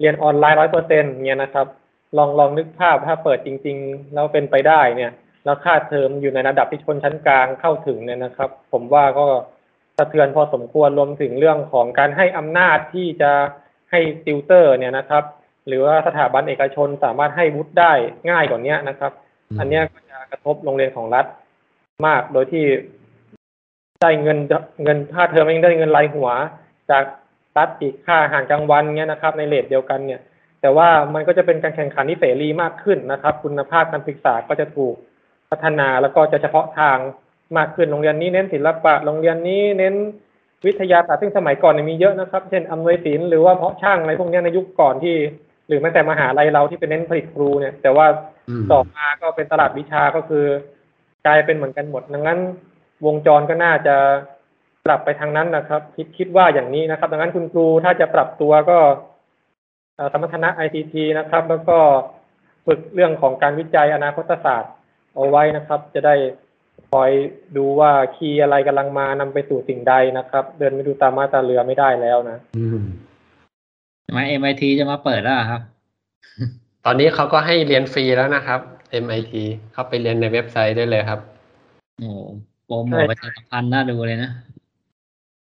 เรียนออนไลน์ร้อยเปอร์เซ็นต์เนี่ยนะครับ ลองลองนึกภาพถ้าเปิดจริง ๆ แล้วเป็นไปได้เนี่ย แล้วค่าเทอมอยู่ในระดับที่ชนชั้นกลางเข้าถึงเนี่ยนะครับ ผมว่าก็สะเทือนพอสมควรรวมถึงเรื่องของการให้อำนาจที่จะให้ติวเตอร์เนี่ยนะครับ หรือว่าสถาบันเอกชนสามารถให้วุฒิได้ง่ายกว่านี้นะครับ อันนี้ก็จะกระทบโรงเรียนของรัฐมากโดยที่ได้เงินเงินค่าเทอมเองได้เงินรายหัว จากรัฐอีกค่าอาหารกลางวันเนี่ยนะครับ ในเลทเดียวกันเนี่ย แต่ว่ามันก็จะเป็นการแข่งขันที่เสรีมากขึ้นนะครับ คุณภาพการศึกษาก็จะถูก พัฒนาแล้วก็จะเฉพาะทางมากขึ้นโรงเรียนนี้เน้นศิลปะโรงเรียนนี้เน้นวิทยาศาสตร์ซึ่งสมัยก่อนมีเยอะนะครับ เช่นอำนวยศิลป์หรือว่าเพาะช่างอะไรพวกนี้ในยุคก่อนที่ หรือแม้แต่มหาลัยเราที่เป็นเน้นผลิตครูเนี่ย แต่ว่าต่อมาก็เป็นตลาดวิชาก็คือกลายเป็นเหมือนกันหมด ดังนั้น วงจรก็น่าจะปรับไปทางนั้นนะครับ คิดคิดว่าอย่างนี้นะครับ ดังนั้นคุณครูถ้าจะปรับตัวก็สมรรถนะไอทีทีนะครับ แล้วก็ฝึกเรื่องของการวิจัยอนาคตศาสตร์ เอาไว้นะครับ จะได้คอยดูว่าคีย์อะไรกำลังมานำไปสู่สิ่งใดนะครับ เดินไม่ดูตามมาตาเรือไม่ได้แล้วนะมาเอ็มไอทีจะมาเปิดแล้วครับ ตอนนี้เขาก็ให้เรียนฟรีแล้วนะครับ MIT เข้าไปเรียนในเว็บไซต์ได้เลยครับโอ้โปรโมทประชาสัมพันธ์น่าดูเลยนะ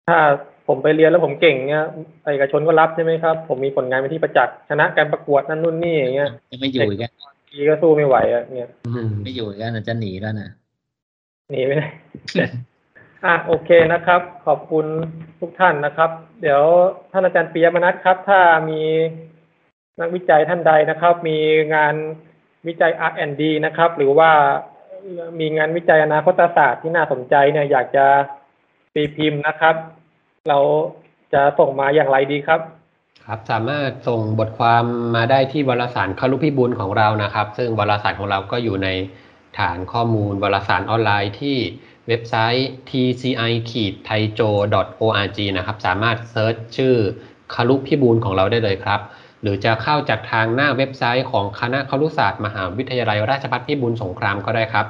ถ้าผมไปเรียนแล้วผมเก่งเนี่ยเอกชนก็รับใช่ไหมครับ ผมมีผลงานเป็นที่ประจักษ์ชนะการประกวดนั่นนู่นนี่อย่างเงี้ยจะไม่อยู่กัน ทีก็สู้ไม่ไหวอะเนี่ยไม่อยู่กันจะหนีแล้วนะหนีไม่ได้อะโอเคนะครับ ขอบคุณทุกท่านนะครับ เดี๋ยวท่านอาจารย์ปียมนัทครับ ถ้ามีนักวิจัยท่านใดนะครับ มีงานวิจัย R&D นะครับ หรือว่ามีงานวิจัยอนาคตศาสตร์ที่น่าสนใจเนี่ยอยากจะปีพิมพ์นะครับ เราจะส่งมาอย่างไรดีครับ ครับสามารถส่งบทความมาได้ที่วารสารคารุพิบูลของเรานะครับ ซึ่งวารสารของเราก็อยู่ในฐานข้อมูลวารสารออนไลน์ที่เว็บไซต์ tci- thaijo. org นะครับ สามารถเซิร์ชชื่อคารุพิบูลของเราได้เลยครับ หรือจะเข้าจากทางหน้าเว็บไซต์ของคณะครุศาสตร์มหาวิทยาลัยราชภัฏพิบูลสงครามก็ได้ครับ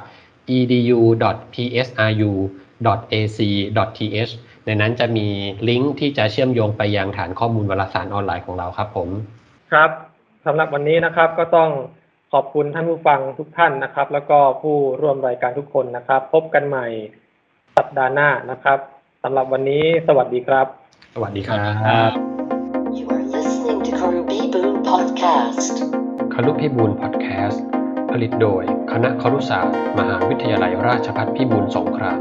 edu.psru.ac.th ในนั้นจะมีลิงก์ที่จะเชื่อมโยงไปยังฐานข้อมูลวารสารออนไลน์ของเราครับผม ครับสำหรับวันนี้นะครับก็ต้องขอบคุณท่านผู้ฟังทุกท่านนะครับ แล้วก็ผู้ร่วมรายการทุกคนนะครับ พบกันใหม่สัปดาห์หน้านะครับสำหรับวันนี้สวัสดีครับ สวัสดีครับ You are listening to Karubi Boon Podcast คารุพิบูลพอดแคสต์ผลิตโดยคณะครุศาสตร์ มหาวิทยาลัยราชภัฏพิบูลสงคราม